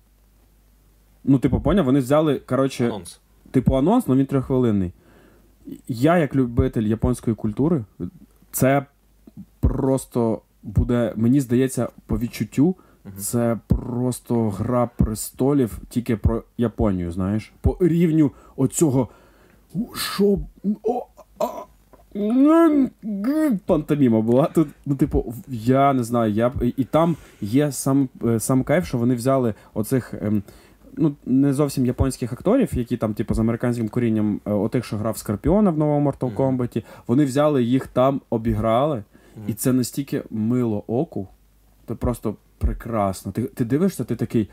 Ну, типу, поняв, вони взяли, коротше, Анонс. типу анонс, але він трьоххвилинний. Я, як любитель японської культури, це просто буде, мені здається, по відчуттю, це просто гра престолів тільки про Японію, знаєш? По рівню оцього. Що. О, а, Пантоміма була. Тут, ну, типу, я не знаю, я і там є сам, е, сам кайф, що вони взяли оцих. ем, Ну, не зовсім японських акторів, які там, типу, з американським корінням, е, отих, що грав Скорпіона в новому Mortal. Kombat, вони взяли їх там, обіграли, І це настільки мило оку. Це просто прекрасно. Ти, ти дивишся, ти такий.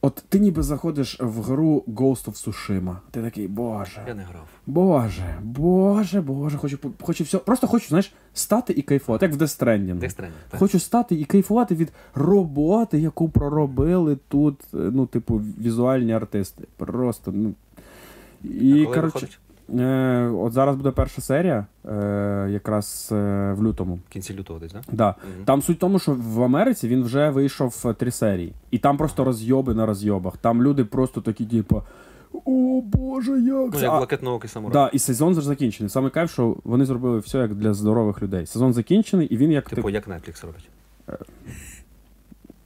От ти ніби заходиш в гру Ghost of Tsushima. Ти такий, боже, Я не грав. боже, боже, боже, хочу, хочу все. Просто хочу, знаєш, стати і кайфувати, як в Death Stranding. Death Stranding, так. Хочу стати і кайфувати від роботи, яку проробили тут, е, ну, типу, візуальні артисти. Просто, ну. А коли коротше, виходить? Е, от зараз буде перша серія, е, якраз е, в лютому. В кінці лютого десь, так? Да. Мгм. Там суть в тому, що в Америці він вже вийшов е, три серії. І там просто розйоби на розйобах. Там люди просто такі, типу, о Боже, як Ну, це? як А, блакитноокий самурай. да, і сезон вже закінчений. Саме кайф, що вони зробили все як для здорових людей. Сезон закінчений, і він як Типу, тип- як Netflix робить.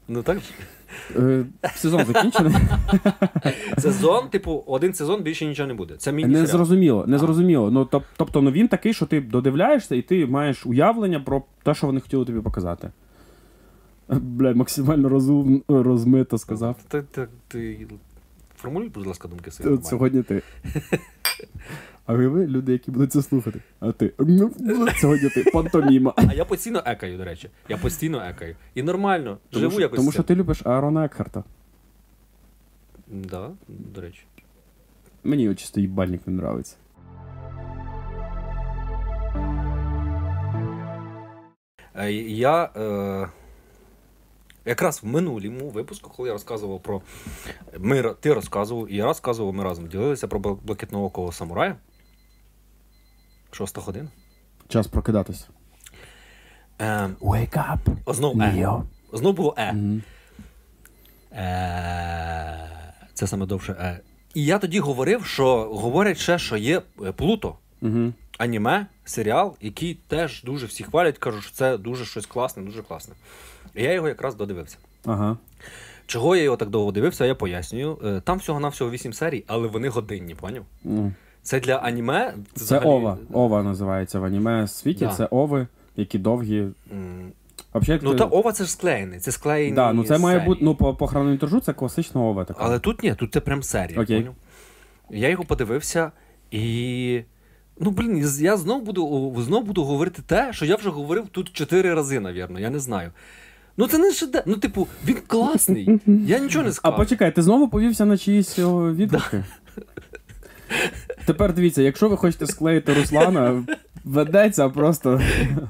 Ну так. Е, сезон закінчений. Сезон, типу, один сезон більше нічого не буде. Це міні-серіал. зрозуміло, не. Ну тоб- тобто, ну він такий, що ти додивляєшся, і ти маєш уявлення про те, що вони хотіли тобі показати. Бля, максимально розум, розмито сказав. Ти, ти, ти... Формулюй, будь ласка, думки свої. Нормально. Сьогодні ти. А ви люди, які будуть це слухати. А ти. «Ну, Сьогодні ти. Пантоміма. А я постійно екаю, до речі. Я постійно екаю. І нормально. Тому, Живу що, якось. тому що ти любиш Аарона Екхарта. Да, до речі. Мені от чисто їбальник не нравиться. Е, Я е, якраз в минулому випуску, коли я розказував про. Ми, ти розказував, і я розказував, ми разом ділилися про бл- блакитноокого самурая. Шоста година. Час прокидатись. Е, Wake up. знов Е. Знов було Е. Мгм. Е, Це саме довше Е. І я тоді говорив, що говорять ще, що є е, Плуто. Мгм. аніме, серіал, який теж дуже всі хвалять, кажуть, що це дуже щось класне, дуже класне. І я його якраз додивився. Ага. Чого я його так довго дивився, я пояснюю. Е, Там всього-навсього 8 серій, але вони годинні, поняв? М. Це для аніме. Це взагалі- ова. Ова називається в аніме світі. Да. Це ови, які довгі. М, Вообще, Ну ти- та ова це ж склеєний, це склеєні. да, ну це має бути, ну по, по хронометражу це класична ова така. Але тут ні, тут це прям серія. Окей. Поняв? Я його подивився і. Ну, блін, я знов буду, знов буду говорити те, що я вже говорив тут чотири рази, навірно, я не знаю. Ну, це не шеде. Ну, типу, він класний. Я нічого не А почекай, ти знову повівся на чиїсь відгуки? Тепер дивіться, якщо ви хочете склеїти Руслана, ведеться просто.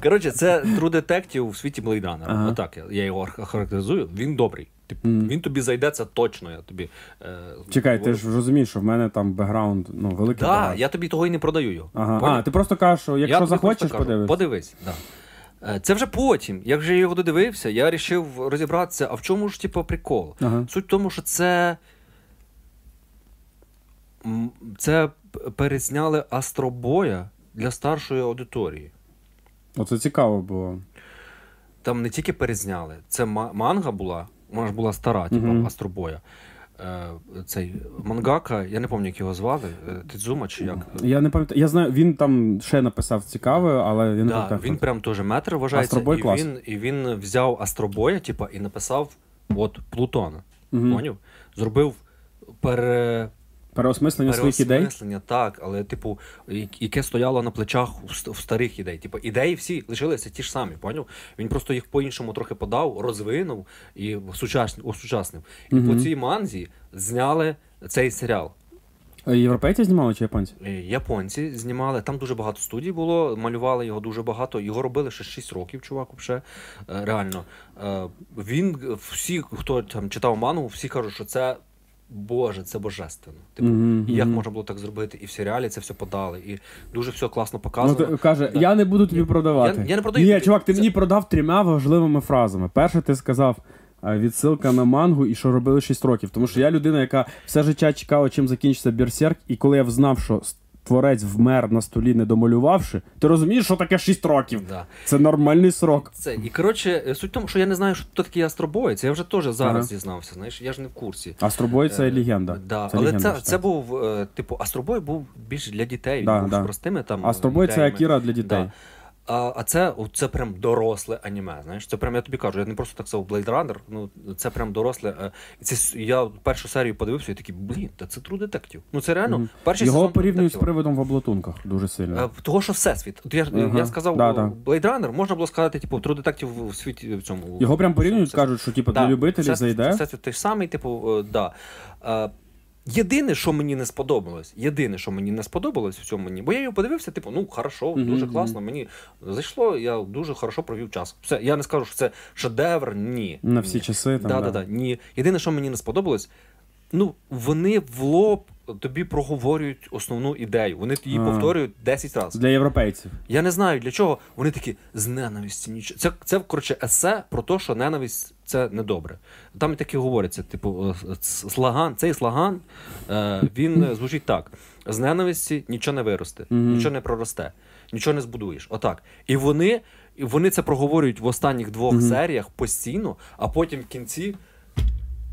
Коротше, це True Detective у світі Блейдана. Ага. Отак я, я його характеризую. Він добрий. Типу, Мгм. Він тобі зайде, це точно. Я тобі, е, Чекай, ти ж розумієш, що в мене там бекграунд, ну, великий. Да, я тобі того і не продаю його. Ага. А, ти просто кажеш, що якщо тобі захочеш, подивишся. Подивись, да. Е, Це вже потім. Як вже я його додивився, я вирішив розібратися, а в чому ж типу, прикол? Ага. Суть в тому, що це. Це перезняли Астробоя для старшої аудиторії. Оце цікаво було. Там не тільки перезняли, це манга була, вона ж була стара, типу Мгм. Астробоя. е, цей мангака, я не пам'ятаю, як його звали, е, Тидзума чи як. Я не пам'ятаю. Я знаю, він там ще написав цікаве, але я не Да, пам'ятаю. він прям теж метр вважається, Астробой і клас. він, і він взяв Астробоя, типа, і написав от Плутона. Поняв? Зробив пере... Переосмислення своїх ідей. переосмислення, так, але, типу, яке стояло на плечах в старих ідей. Типу, ідеї всі лишилися ті ж самі, поняв? Він просто їх по-іншому трохи подав, розвинув і осучаснив. І Мгм. по цій манзі зняли цей серіал. Е, Європейці знімали чи японці? Е, Японці знімали, там дуже багато студій було, малювали його дуже багато. Його робили ще 6 років, чувак, вже реально. Е, Він всі, хто там читав ману, всі кажуть, що це Боже, це божественно. Типу, і як можна було так зробити? І в серіалі це все подали, і дуже все класно Ну, показано. то, каже, Да. я не буду тобі продавати. Я- я не продаю Ні, тобі. чувак, ти Це- мені продав трьома важливими фразами. Перше, ти сказав е, відсилка на мангу і що робили 6 років. Тому що я людина, яка все життя чекала, чим закінчиться Берсерк, і коли я взнав, що творець вмер на столі, не домалювавши, ти розумієш, що таке 6 років? Да. Це нормальний срок. Це і коротше, е, суть в тому, що я не знаю, що хто такий Астробой. Це я вже теж зараз Ага. дізнався. Знаєш, я ж не в курсі. Астробой це Е, легенда. Да, Це але легенда це, це був, е, типу, Астробой був більш для дітей, Да, був да. з простими там. Астробой це. Акіра для дітей. Да. А, а це, це прям доросле аніме. Знаєш, це прям я тобі кажу, я не просто так сказав Blade Runner, ну це прям доросле. е, це я першу серію подивився і такий, блін, та це True Detective. Ну це реально Мгм. перший Його сезон порівнюють з приводом в облатунках дуже сильно. Е, Того, що всесвіт. От я, ж- Ага. я сказав Да, да. Blade Runner, можна було сказати, типу, True Detective в світі в цьому. Його прям порівнюють, кажуть, що типу, Да, для любителів всесвіт- зайде. Всесвіт той самий, типу, е, да. Єдине, що мені не сподобалось, єдине, що мені не сподобалось в цьому мені, бо я його подивився, типу, ну хорошо, дуже мгм. класно. Мені зайшло, я дуже хорошо провів час. Все, я не скажу, що це шедевр, ні. На ні. всі часи там. да, да. да, да, ні. Єдине, що мені не сподобалось, ну вони в лоб тобі проговорюють основну ідею. Вони її А. повторюють 10 разів. Для європейців. Я не знаю для чого. Вони такі з ненависті нічого. Це, це коротше есе про те, що ненависть це недобре. Там і таке говориться: типу, е, слаган, цей слаган е, він звучить так: з ненависті нічого не виросте, Мгм. нічого не проросте, нічого не збудуєш. Отак. І вони, вони це проговорюють в останніх двох Мгм. серіях постійно, а потім в кінці.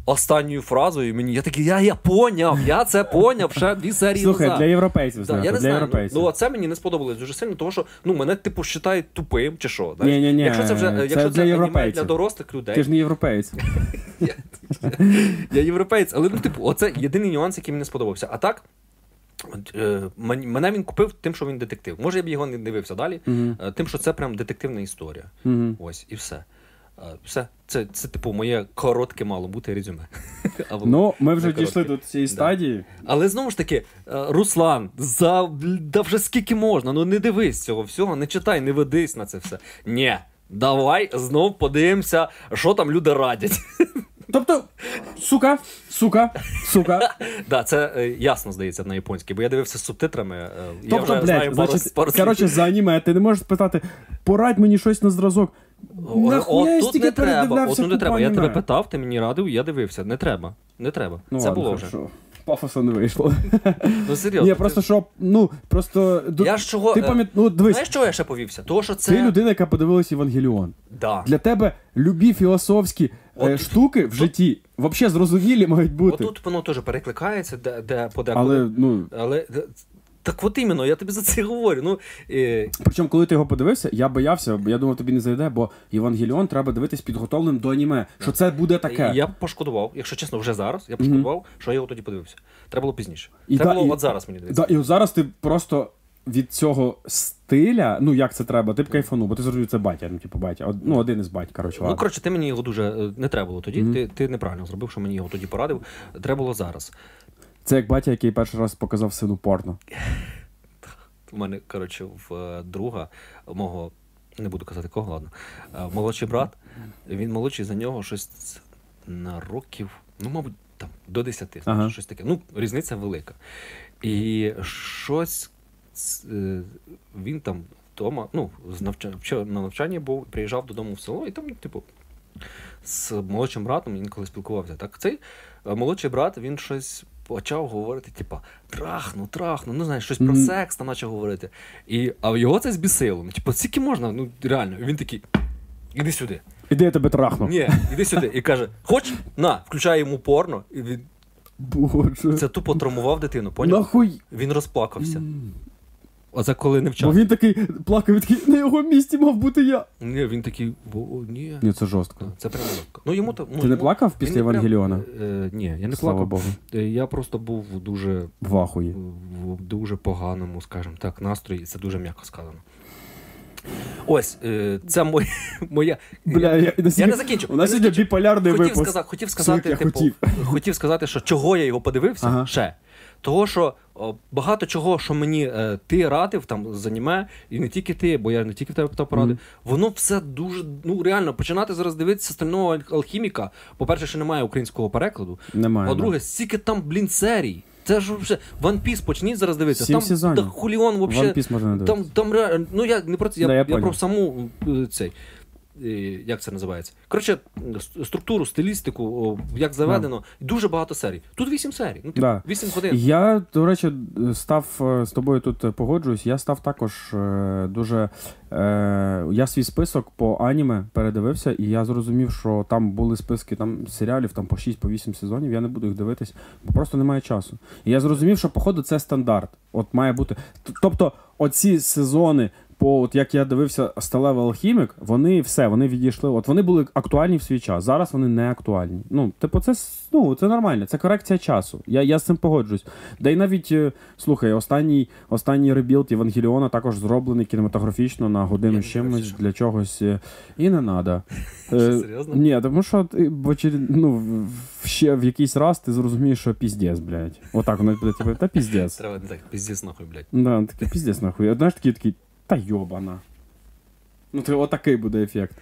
Останньою фразою мені я такий, я, я поняв, я це поняв ще дві серії Слухай, назад. для європейців Да, я не для знаю. Ну, європейців. ну, це мені не сподобалось дуже сильно, тому що ну, мене, типу, вважають тупим чи що. Ні-ні-ні, якщо це вже це якщо для це для дорослих людей, Ти ж не європейець. я європейець, але ну, типу, оце єдиний нюанс, який мені не сподобався. А так. е, мен- Мене він купив тим, що він детектив. Може, я б його не дивився далі, е, тим, що це прям детективна історія. Мгм. Ось, і все. Все. Це, це, типу, моє коротке мало бути резюме. Ну, ми вже дійшли до цієї Да. стадії. Але знову ж таки, е, Руслан, за да вже скільки можна, ну не дивись цього всього, не читай, не ведись на це все. Ні, давай знов подивимося, що там люди радять. Тобто, сука, сука, сука. да, це е, ясно здається на японській, бо я дивився з субтитрами. е, я Тобто, вже блядь, значить, пару коротше, за аніме ти не можеш спитати, порадь мені щось на зразок. Нахуя я от тут стільки не треба, передивлявся тут не треба. Я тебе питав, ти мені радив, я дивився. Не треба. Не треба. Ну, це ладно, було вже. хорошо. Пафоса не вийшло. Ну серйозно. Ні, просто що, ну, просто... ду- Я ж чого. Ти е, пам'ят... Ну, дивись, Знаєш, чого я ще повівся? Того, що це. ти людина, яка подивилась Євангеліон. Да. Для тебе любі філософські е, От штуки в житті взагалі зрозумілі мають бути. Отут воно теж перекликається, де, де подеколи. Але, ну, Але д- так от іменно, я тобі за це говорю. Ну, е, Причому, коли ти його подивився, я боявся, бо я думав, тобі не зайде, бо Євангеліон треба дивитись підготовленим до аніме. Що це буде таке. я пошкодував, якщо чесно, вже зараз, я пошкодував, що я його тоді подивився. Треба було пізніше. І Треба да, було і- от зараз мені дивитися. Да, і от зараз ти просто від цього стиля, ну як це треба, ти б кайфанув, бо ти зрозумів, це батя, ну типу батя. Ну, один із бать, коротше. Ну, коротше, ти мені його дуже е, не треба було тоді. Ти, ти неправильно зробив, що мені його тоді порадив. Треба було зараз. Це як батя, який перший раз показав сину порно. У мене, коротше, в е, друга мого, не буду казати кого, ладно. е, Молодший брат, він молодший за нього щось на років, ну, мабуть, там, до 10, знаєш, Ага. щось таке. Ну, різниця велика. І щось е, він там вдома, ну, з навчання, на навчанні був, приїжджав додому в село, і там, типу, з молодшим братом інколи спілкувався. Так цей молодший брат, він щось почав говорити, типа, трахну, трахну, ну знаєш, щось про секс там почав говорити. І, а його це збісило. Ну, типу, скільки можна? Ну, реально. І він такий. Іди сюди. Іди я тебе трахну. Ні, іди сюди. І каже: Хоч? На, включає йому порно. І він Боже. Це тупо травмував дитину, поняв? Нахуй. Він розплакався. А це коли не Бо він такий плакав, він такий, на його місці мав бути я. Ні, він такий, о, о, ні. Ні, це жорстко. Це прямо легко. Ну йому то. Ну, Ти не плакав після не прям- Євангеліона? Е, ні, я не Слава плакав. Богу. Е, Я просто був дуже В ахуї. в дуже поганому, скажімо так, настрої. Це дуже м'яко сказано. Ось, е, це моя. моя... Бля, я, Я не закінчу. У нас сьогодні біполярний хотів, випуск. сказати, хотів сказати, я типу, хотів. хотів. сказати, що чого я його подивився Ага. ще. Того, що багато чого, що мені е, ти радив там з аніме, і не тільки ти, бо я не тільки в тебе питав поради, Мгм. воно все дуже, ну реально, починати зараз дивитися стального алхіміка. По-перше, що немає українського перекладу. Немає. По-друге, стільки там, блін, серій. Це ж вже One Piece почніть зараз дивитися. Сім там сезонів. та хуліон One. Piece можна не дивитися. Там, там реально, ну я не про це, я, Да, я я, про саму е, цей. Як це називається? Коротше, структуру, стилістику, як заведено, дуже багато серій. Тут вісім серій. Ну, Да. вісім годин. Я, до речі, став е, з тобою тут е, погоджуюсь. Я став також е, дуже. Е, я свій список по аніме передивився, і я зрозумів, що там були списки там серіалів там по 6 по 8 сезонів. Я не буду їх дивитись, бо просто немає часу. І я зрозумів, що походу це стандарт. От має бути. Тобто, оці сезони. По от як я дивився сталевий алхімік, вони все, вони відійшли. От вони були актуальні в свій час. Зараз вони не актуальні. Ну, типу, це ну це нормально, це корекція часу. Я, я з цим погоджуюсь. Да й навіть е, слухай, останній останній rebuild Євангеліона також зроблений кінематографічно на годину з чимось для чогось. е, І не треба. Серйозно? Ні, тому що ну, ще в якийсь раз ти зрозумієш, що піздець, блядь. Отак воно буде, типу, та піздець. Треба не так, піздець нахуй, блядь. Да, такий піздець нахуй. Знаєш, такий такий, та йобана. Ну, ти отакий буде ефект.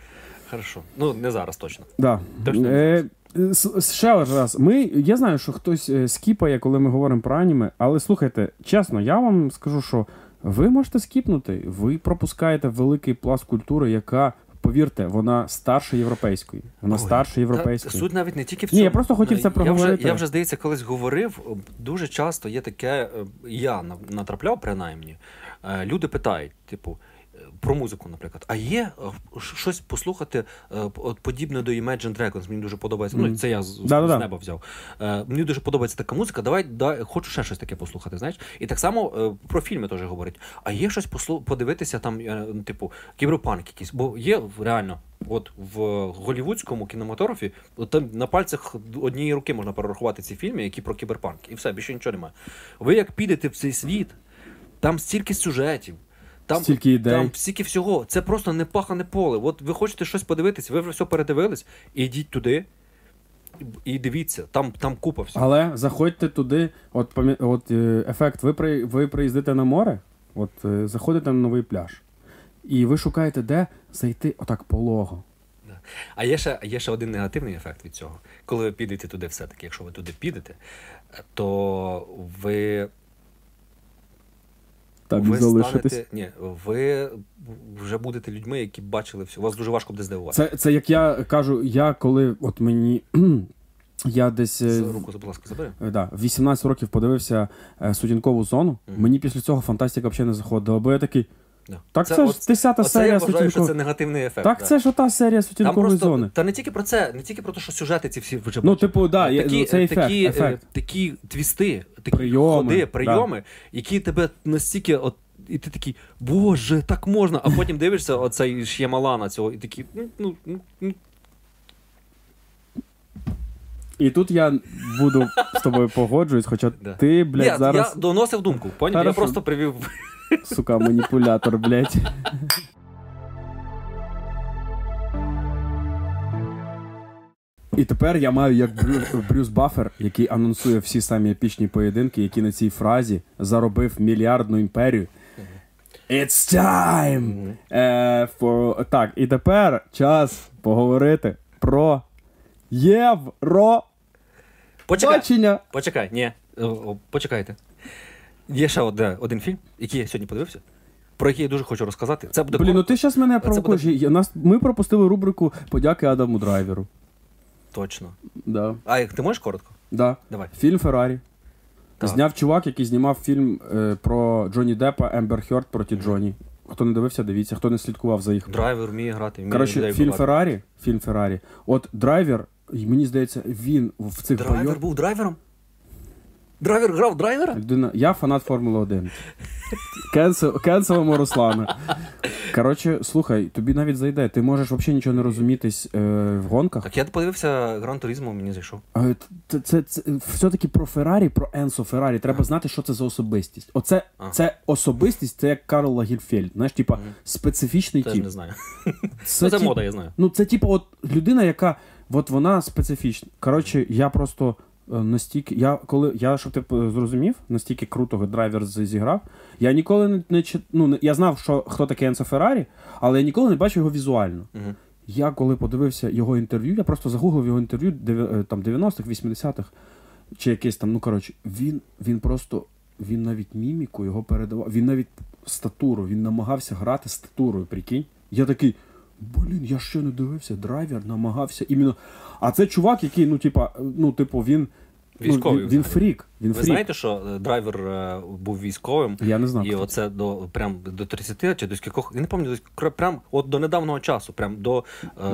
Хорошо. Ну, не зараз точно. Да. Точно не Е, с- ще раз. Ми, я знаю, що хтось е, скіпає, коли ми говоримо про аніме, але слухайте, чесно, я вам скажу, що ви можете скіпнути. Ви пропускаєте великий пласт культури, яка, повірте, вона старше європейської. Вона старше Та, європейської. суть навіть не тільки в Ні, цьому. я просто хотів це Я вже, я вже, здається, колись говорив. Дуже часто є таке, е, я на- натрапляв принаймні. Е, Люди питають, типу. е, Про музику, наприклад. А є е, щось послухати подібне до Imagine Dragons. Мені дуже подобається. Ну, це я з, з- неба взяв. Мені дуже подобається така музика. Давай, да, хочу ще щось таке послухати. Знаєш? І так само про фільми теж говорять. А є щось послу- подивитися там, типу, кіберпанк якийсь. Бо є реально, от в голівудському кінематографі, от там на пальцях однієї руки можна перерахувати ці фільми, які про кіберпанк. І все, більше нічого немає. Ви як підете в цей світ, там стільки сюжетів. Там, Стільки ідей. Там стільки всього. Це просто не пахане поле. От ви хочете щось подивитися, ви вже все передивились, і йдіть туди і дивіться, там, там купа всього. Але заходьте туди, от, от е, ефект, ви, при, ви приїздите на море, от е, заходите на новий пляж. І ви шукаєте, де зайти отак полого. А є ще, є ще один негативний ефект від цього. Коли ви підете туди, все-таки, якщо ви туди підете, то ви, Так, ви залишитись. станете. Ні, ви вже будете людьми, які бачили все. Вас дуже важко буде здивувати. Це, це як я кажу, я коли от мені. Я десь е, руку, будь ласка, забери. да, 18 років подивився е, сутінкову зону. Мгм. Мені після цього фантастика взагалі не заходила, бо я такий. Да. Так це, ж от- 10 Оце серія я вважаю, що це негативний ефект. Так, да. це ж ота серія сутінкової зони. Та не тільки про це, не тільки про те, що сюжети ці всі вже Ну, типу, да, такі, ну, це ефект, такі, е, ефект. такі твісти, такі Прийоми, ходи, да. які тебе настільки от. І ти такий, боже, так можна. А потім дивишся оцей Ш'ямалана цього, і такий, ну, ну, ну, ну, І тут я буду з тобою погоджуюсь, хоча ти, блядь, зараз, я доносив думку, поняв? Я просто привів. Сука, маніпулятор, блядь. І тепер я маю як Брюс, Брюс Баффер, який анонсує всі самі епічні поєдинки, які на цій фразі заробив мільярдну імперію. It's time! Е, for... Так, і тепер час поговорити про євро Почекай, бачення. почекай, ні, о, почекайте. Є ще одне, один фільм, який я сьогодні подивився, про який я дуже хочу розказати. Це буде Блін, ну ти зараз мене провокуєш. Я- Нас, ми пропустили рубрику подяки Адаму Драйверу. точно. Да. А як ти можеш коротко? Да. Давай. Фільм Феррарі. Так. Зняв чувак, який знімав фільм е, про Джонні Деппа Ембер Герд проти Джонні. Хто не дивився, дивіться, хто не слідкував за їх. Драйвер вміє грати, вміє Коротше, фільм. Феррарі. Фільм Феррарі. От драйвер, мені здається, він в цих Драйвер бойових. був драйвером? Драйвер грав драйвера? Людина, я фанат Формули 1. Cancel, cancel имо Руслана. Коротше, слухай, тобі навіть зайде. Ти можеш взагалі нічого не розумітись е, в гонках. Так я подивився Гран Туризмо, мені зайшов. Е, Це, це, це все-таки про Феррарі, про Енцо Феррарі. Треба знати, що це за особистість. Оце А. це особистість, це як Карл Лагерфельд. Знаєш, типа специфічний Теж тип. не знаю. Це, Ну, це тип- мода, я знаю. Ну, це типу, от людина, яка от вона специфічна. Коротше, я просто настільки. Я коли я щоб ти зрозумів, настільки круто драйвер зіграв. Я ніколи не, не ну, я знав, що хто таке Енсо Феррарі, але я ніколи не бачив його візуально. Мгм. Я коли подивився його інтерв'ю, я просто загуглив його інтерв'ю е, там 90-х, 80-х, чи якесь там, ну коротше, він, він просто. Він навіть міміку його передавав. Він навіть статуру, він намагався грати статурою, прикинь. Я такий, блін, я ще не дивився, драйвер намагався іменно. А це чувак, який, ну, типа, ну, типу, він. Військовий ну, він, він фрік. Він Ви фрік. знаєте, що е, драйвер е, був військовим, Я не знав. і оце до прям до 30 чи до скількох, я не пам'ятаю, прям от до недавнього часу, прям до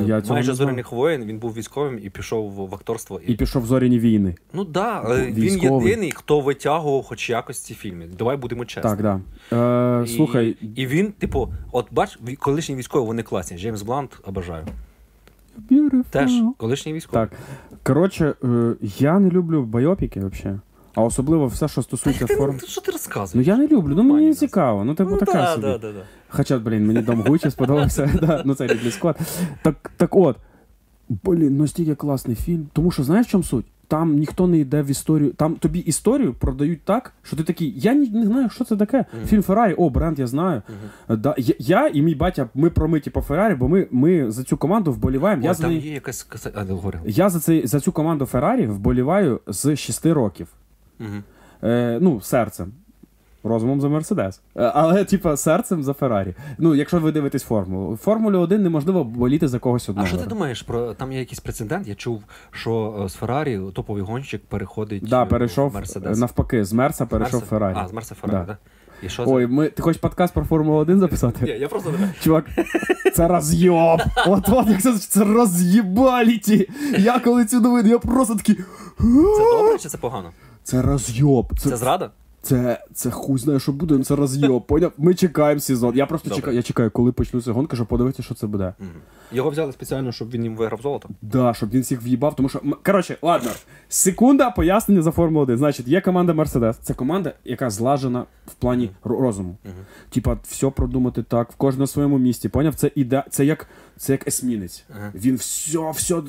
е, майже зоряних воєн, він був військовим і пішов в, акторство. І пішов в зоряні війни. Ну да, але він єдиний, хто витягував хоч якось ці фільми. Давай будемо чесні. Так, да. Е, І, Слухай, і він, типу, от бач, колишні військові, вони класні. Джеймс Блант обожаю. beautiful. Теж колишній військовий. Так. Коротше, е, я не люблю байопіки взагалі. А особливо все, що стосується Ти, форм. ну, що ти Ну я не люблю, ну мені не цікаво. Ну, типу, ну, така да, собі. да, да, да. Хоча, блін, мені Дом Гучі сподобався. да, ну це Рідлі Скотт. Так, так от. Блін, настільки класний фільм. Тому що знаєш, в чому суть? Там ніхто не йде в історію. Там тобі історію продають так, що ти такий, я не, не знаю, що це таке. Фільм Феррарі, о, бренд, я знаю. Да, я, я і мій батя, ми промиті по Феррарі, бо ми, ми за цю команду вболіваємо. Я за, неї- є якась А, я за, цей, за цю команду Феррарі вболіваю з 6 років. Мгм. Е, ну, серцем. Розумом за Мерседес. Е, Але, типа, серцем за Феррарі. Ну, якщо ви дивитесь формулу. Формулі 1 неможливо боліти за когось одного. А що ти думаєш про там є якийсь прецедент? Я чув, що е, з Феррарі топовий гонщик переходить Да, е, перейшов в Мерседес. навпаки, з Мерса перейшов Феррарі. А, з Мерса Феррарі, Да. так? І що Ой, ми, ти хочеш подкаст про Формулу 1 записати? Ні, я просто не Чувак, це роз'єб. От от як це, це роз'єбаліті. Я коли цю новину, я просто такий. Це добре чи це погано? Це роз'єб. Це зрада? Це, це хуй знає, що буде, ну це роз'єб. Поняв? Ми чекаємо сезон. Я просто Добре. чекаю, я чекаю, коли почнуться гонки, щоб подивитися, що це буде. Мгм. Його взяли спеціально, щоб він їм виграв золото. Да, щоб він всіх в'їбав, тому що. Коротше, ладно. Секунда пояснення за Формулу 1. Значить, є команда Мерседес. Це команда, яка злажена в плані ро- розуму. Типа, все продумати так, в кожному своєму місці. Поняв? Це іде, це як це як есмінець. Він все, все.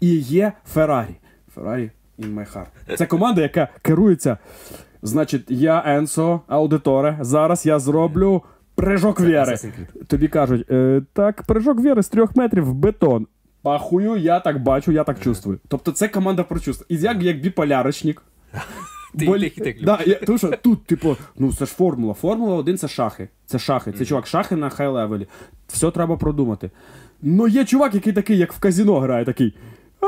І є Феррарі. Феррарі in my heart. Це команда, яка керується. Значить, я Енсо, аудиторе. Зараз я зроблю прыжок віри. Тобі кажуть, е, так, прыжок віри з трьох метрів в бетон. Пахую, я так бачу, я так чувствую. Тобто це команда про чувство. І як, як біполярочник. Ти і да, я, тому що тут, типу, ну це ж формула. Формула 1 це шахи. Це шахи. Це чувак, шахи на хай левелі. Все треба продумати. Ну є чувак, який такий, як в казіно грає, такий. А,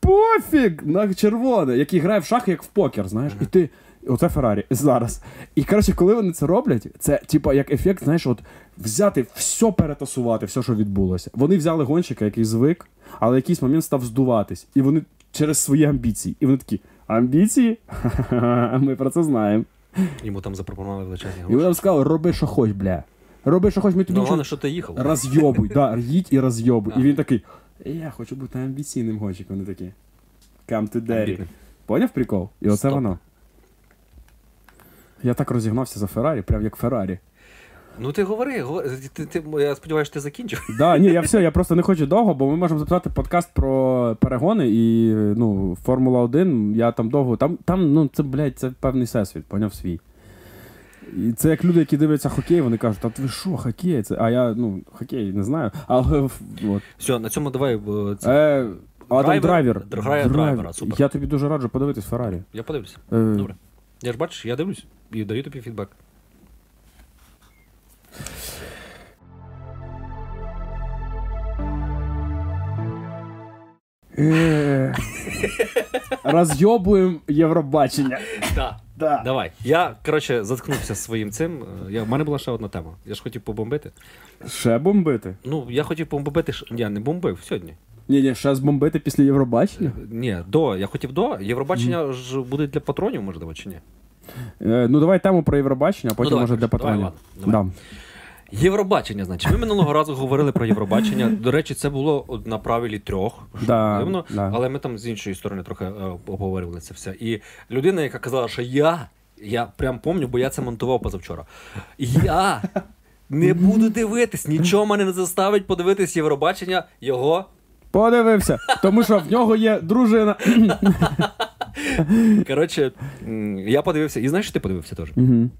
пофіг! На червоне, який грає в шахи, як в покер, знаєш, і ти. Оце Феррарі зараз. І коротше, коли вони це роблять, це типа як ефект, знаєш, от взяти все перетасувати, все, що відбулося. Вони взяли гонщика, який звик, але в якийсь момент став здуватись. І вони через свої амбіції. І вони такі: амбіції? Ми про це знаємо. Йому там запропонували величезні І гроші. вони сказали, роби, що хоч, бля. Роби, що хоч, ми тобі Ну, головне, що ти їхав. Розйобуй, да, їдь і розйобуй. І він такий, я хочу бути амбіційним гонщиком. Вони такі. Come to daddy. Поняв прикол? І оце воно. Я так розігнався за Феррарі, прям як Феррарі. Ну ти говори, говори. Ти, ти, я сподіваюся, ти закінчив. Да, ні, я все, я просто не хочу довго, бо ми можемо записати подкаст про перегони і ну, Формула 1, я там довго. Там, там ну, це, блядь, це певний всесвіт, поняв свій. І це як люди, які дивляться хокей, вони кажуть, а ви що, хокей? Це... А я, ну, хокей не знаю. Але от. Все, на цьому давай. е, це- Е, Адам Драйвер? Драйвер. Драйвер, драйвера, супер. Я тобі дуже раджу подивитись Феррарі. Я подивлюся. Е, Добре. Я ж бачиш, я дивлюсь і даю тобі фідбек. Е, Розйобуємо Євробачення. Да. Да. Давай. Я, коротше, заткнувся своїм цим. Е, Я, в мене була ще одна тема. Я ж хотів побомбити. Ще бомбити. Ну, я хотів побомбити. ш- Я не бомбив сьогодні. Ні, ні, ще збомбити після Євробачення. Ні, до. Я хотів до. Євробачення ж буде для патронів, можливо, чи ні? Е, ну давай тему про Євробачення, а потім давай, може для давай, патронів. ладно, давай. Да. Євробачення, значить. Ми минулого разу говорили про Євробачення. До речі, це було на правилі трьох. що Да, дивно, да. Але ми там з іншої сторони трохи е, обговорювали це все. І людина, яка казала, що я, я прям пам'ятаю, бо я це монтував позавчора. Я не буду дивитись, нічого мене не заставить подивитись Євробачення, його. Подивився, тому що в нього є дружина. Коротше, я подивився, і знаєш, що ти подивився теж? Угу.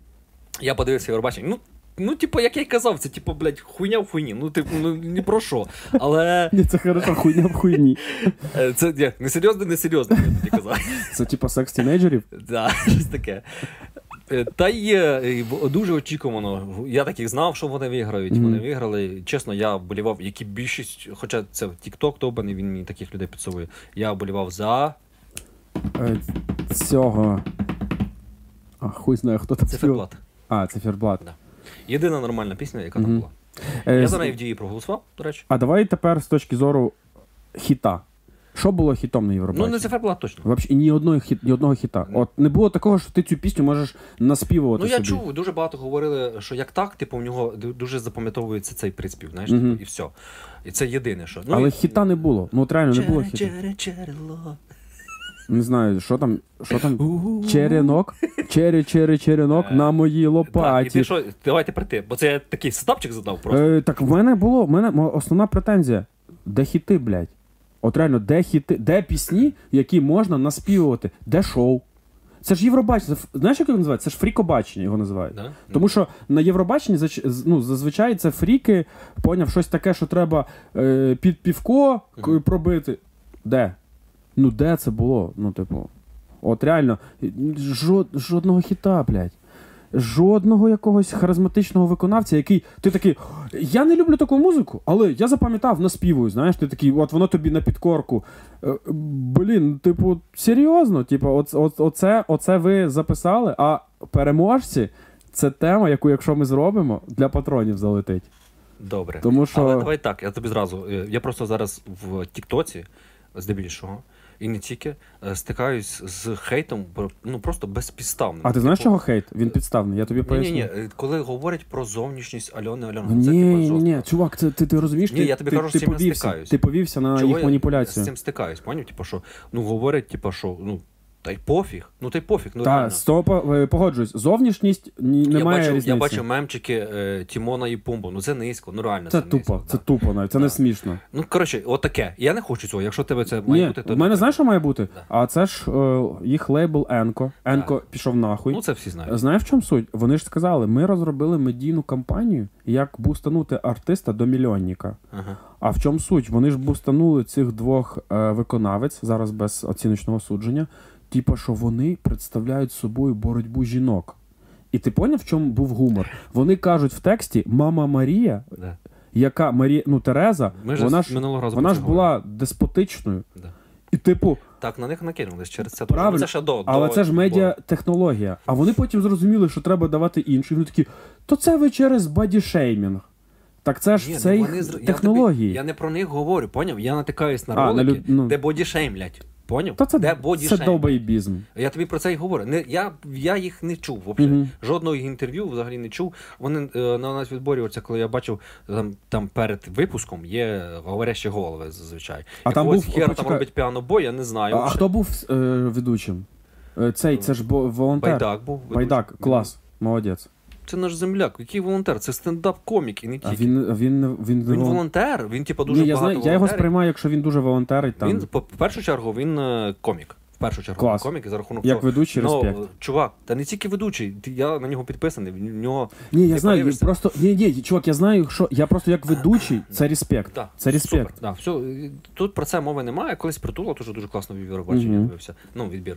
Я подивився Євробачення. Ну, ну, типу, як я й казав, це типу, блядь, хуйня в хуйні. Ну, типу, ну ні про що. Але Ні, це хорошо, хуйня в хуйні. е, це ні, не серйозно, не серйозно, я тоді казав. Це типа секс тінейджерів? Да, щось таке. Е, Та є е, дуже очікувано. Я таких знав, що вони виграють. Мгм. Вони виграли. Чесно, я болівав, як і більшість, хоча це TikTok довбаний, він мені таких людей підсовує. Я болівав за Цього. А, хуй знає, хто там співав. циферблат. А, циферблат. Єдина нормальна пісня, яка там Мгм. була. Е, Я з- за неї в дії проголосував, до речі. А давай тепер з точки зору хіта. Що було хітом на Ну, Євробаченні? не циферблат точно. Взагалі ні одного, хіт, ні одного хіта. Ну. От не було такого, що ти цю пісню можеш наспівувати Ну, я собі. чув, дуже багато говорили, що як так, типу, в нього ду- дуже запам'ятовується цей приспів, знаєш, Мгм. типу, і все. І це єдине, що. Ну, Але і- хіта не було. Ну от реально не було Чере, хіта. чере, черело. Не знаю, що там, що там. Черенок, чере, чере, черенок Е, на моїй лопаті. Так, і ти що, давайте прийти, бо це я такий сетапчик задав просто. Е, так в мене було, в мене основна претензія. Де хіти, блядь? От реально, де хіти, де пісні, які можна наспівувати, де шоу? Це ж Євробачення. Знаєш, як його називають? Це ж фрікобачення його називають. Да? Тому що на Євробаченні ну, зазвичай це фріки, поняв, щось таке, що треба е, під півко пробити. Де? Ну, де це було? Ну, типу, от реально, жод, жодного хіта, блядь. Жодного якогось харизматичного виконавця, який ти такий. Я не люблю таку музику, але я запам'ятав, наспівую. Знаєш, ти такий, от воно тобі на підкорку. Е, Блін, типу, серйозно, типу, оц, оц, оце, оце ви записали, а переможці це тема, яку, якщо ми зробимо, для патронів залетить. Добре. Тому що- Але давай так, я тобі зразу. е, Я просто зараз в Тіктоці, здебільшого, і не тільки, е, стикаюсь з хейтом, ну просто безпідставним. А ти знаєш, Типу, чого хейт? Він підставний, я тобі поясню. ні, ні, коли говорять про зовнішність Альони Альони, це Ні, типу ні, чувак, це ти, ти розумієш, Ні, ти, я тобі ти, кажу, ти з цим повівся, стикаюсь. ти повівся на Чого їх я з цим стикаюсь, поняв? Типу, що ну говорять, типу, що ну та й пофіг, ну та й пофіг, ну Та, стопа, е, погоджуюсь, зовнішність ні, Я немає бачив, різниці. я бачив мемчики е, Тімона і Пумбу. Ну це низько, ну реально. Це Це, тупо, низько, це да. тупо навіть, це не смішно. Ну коротше, от таке. Я не хочу цього. Якщо тебе це має Ні, бути, то в мене знаєш, що має бути? Да. А це ж е, їх лейбл Енко. Енко пішов нахуй. Ну це всі знають. Знаєш, в чому суть? Вони ж сказали, ми розробили медійну кампанію, як бустанути артиста до мільйонника. Ага. А в чому суть? Вони ж бустанули цих двох е, виконавець зараз без оціночного судження. Типа, що вони представляють собою боротьбу жінок. І ти поняв, в чому був гумор? Вони кажуть в тексті Мама Марія, Да. яка Марія, ну Тереза, Ми вона ж минулого разу вона ж була деспотичною. Да. І, типу, Так, на них накинулись через це. Правильно. Це ще до, але до, це ж медіатехнологія. А вони потім зрозуміли, що треба давати іншу. І вони такі, то це ви через бодішеймінг. Так це ж Ні, це ну, їх вони зр- я технології. тобі- Я, не про них говорю, поняв? Я натикаюсь на А, на ролики, люд- ну. де бодішеймлять. Поняв? Та це, де це довбоєбізм. Я тобі про це і говорю. Не, я, я їх не чув взагалі. Мгм. Жодного інтерв'ю взагалі не чув. Вони е, на нас відборі, оце коли я бачив там, там перед випуском є говорящі голови зазвичай. А там Якогось був- там почекай. робить піано-бой, я не знаю. А, а хто був е, ведучим? Е, цей, це ж бо, волонтер. Байдак був. ведучий. Байдак, клас, молодець. Це наш земляк. Який волонтер? Це стендап-комік і не тільки. він, він, він, він, Він волонтер, він типу дуже Ні, я, багато знаю, я його сприймаю, якщо він дуже волонтерить там. Він, по першу чергу, він е, комік. В першу чергу Клас. комік і за рахунок Як цього. ведучий, Ну, респект. чувак, та не тільки ведучий, я на нього підписаний. В нього Ні, я знаю, він просто. Ні, ні, чувак, я знаю, що я просто як ведучий, це респект. Да, Це респект. Супер, да, все, тут про це мови немає. Колись притула теж дуже класно в Євробачення Мгм. дивився. Ну, відбір.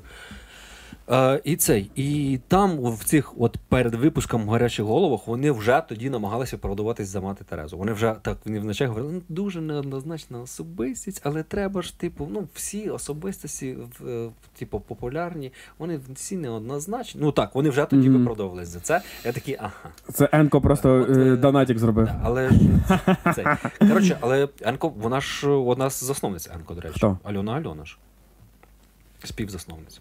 Е, і цей, і там в цих, от перед випуском гарячих головах, вони вже тоді намагалися продаватись за мати Терезу. Вони вже так вони вначалі говорили, ну дуже неоднозначна особистість, але треба ж, типу, ну всі особистості, в- е, типу, популярні, вони всі неоднозначні. Ну так, вони вже тоді Мгм. виправдовувались за це. Я такий, ага. Це Енко просто От, е, е, донатик зробив. Але цей. Коротше, але Енко, вона ж одна з засновниць Енко, до речі. Хто? Альона Альона ж. Співзасновниця.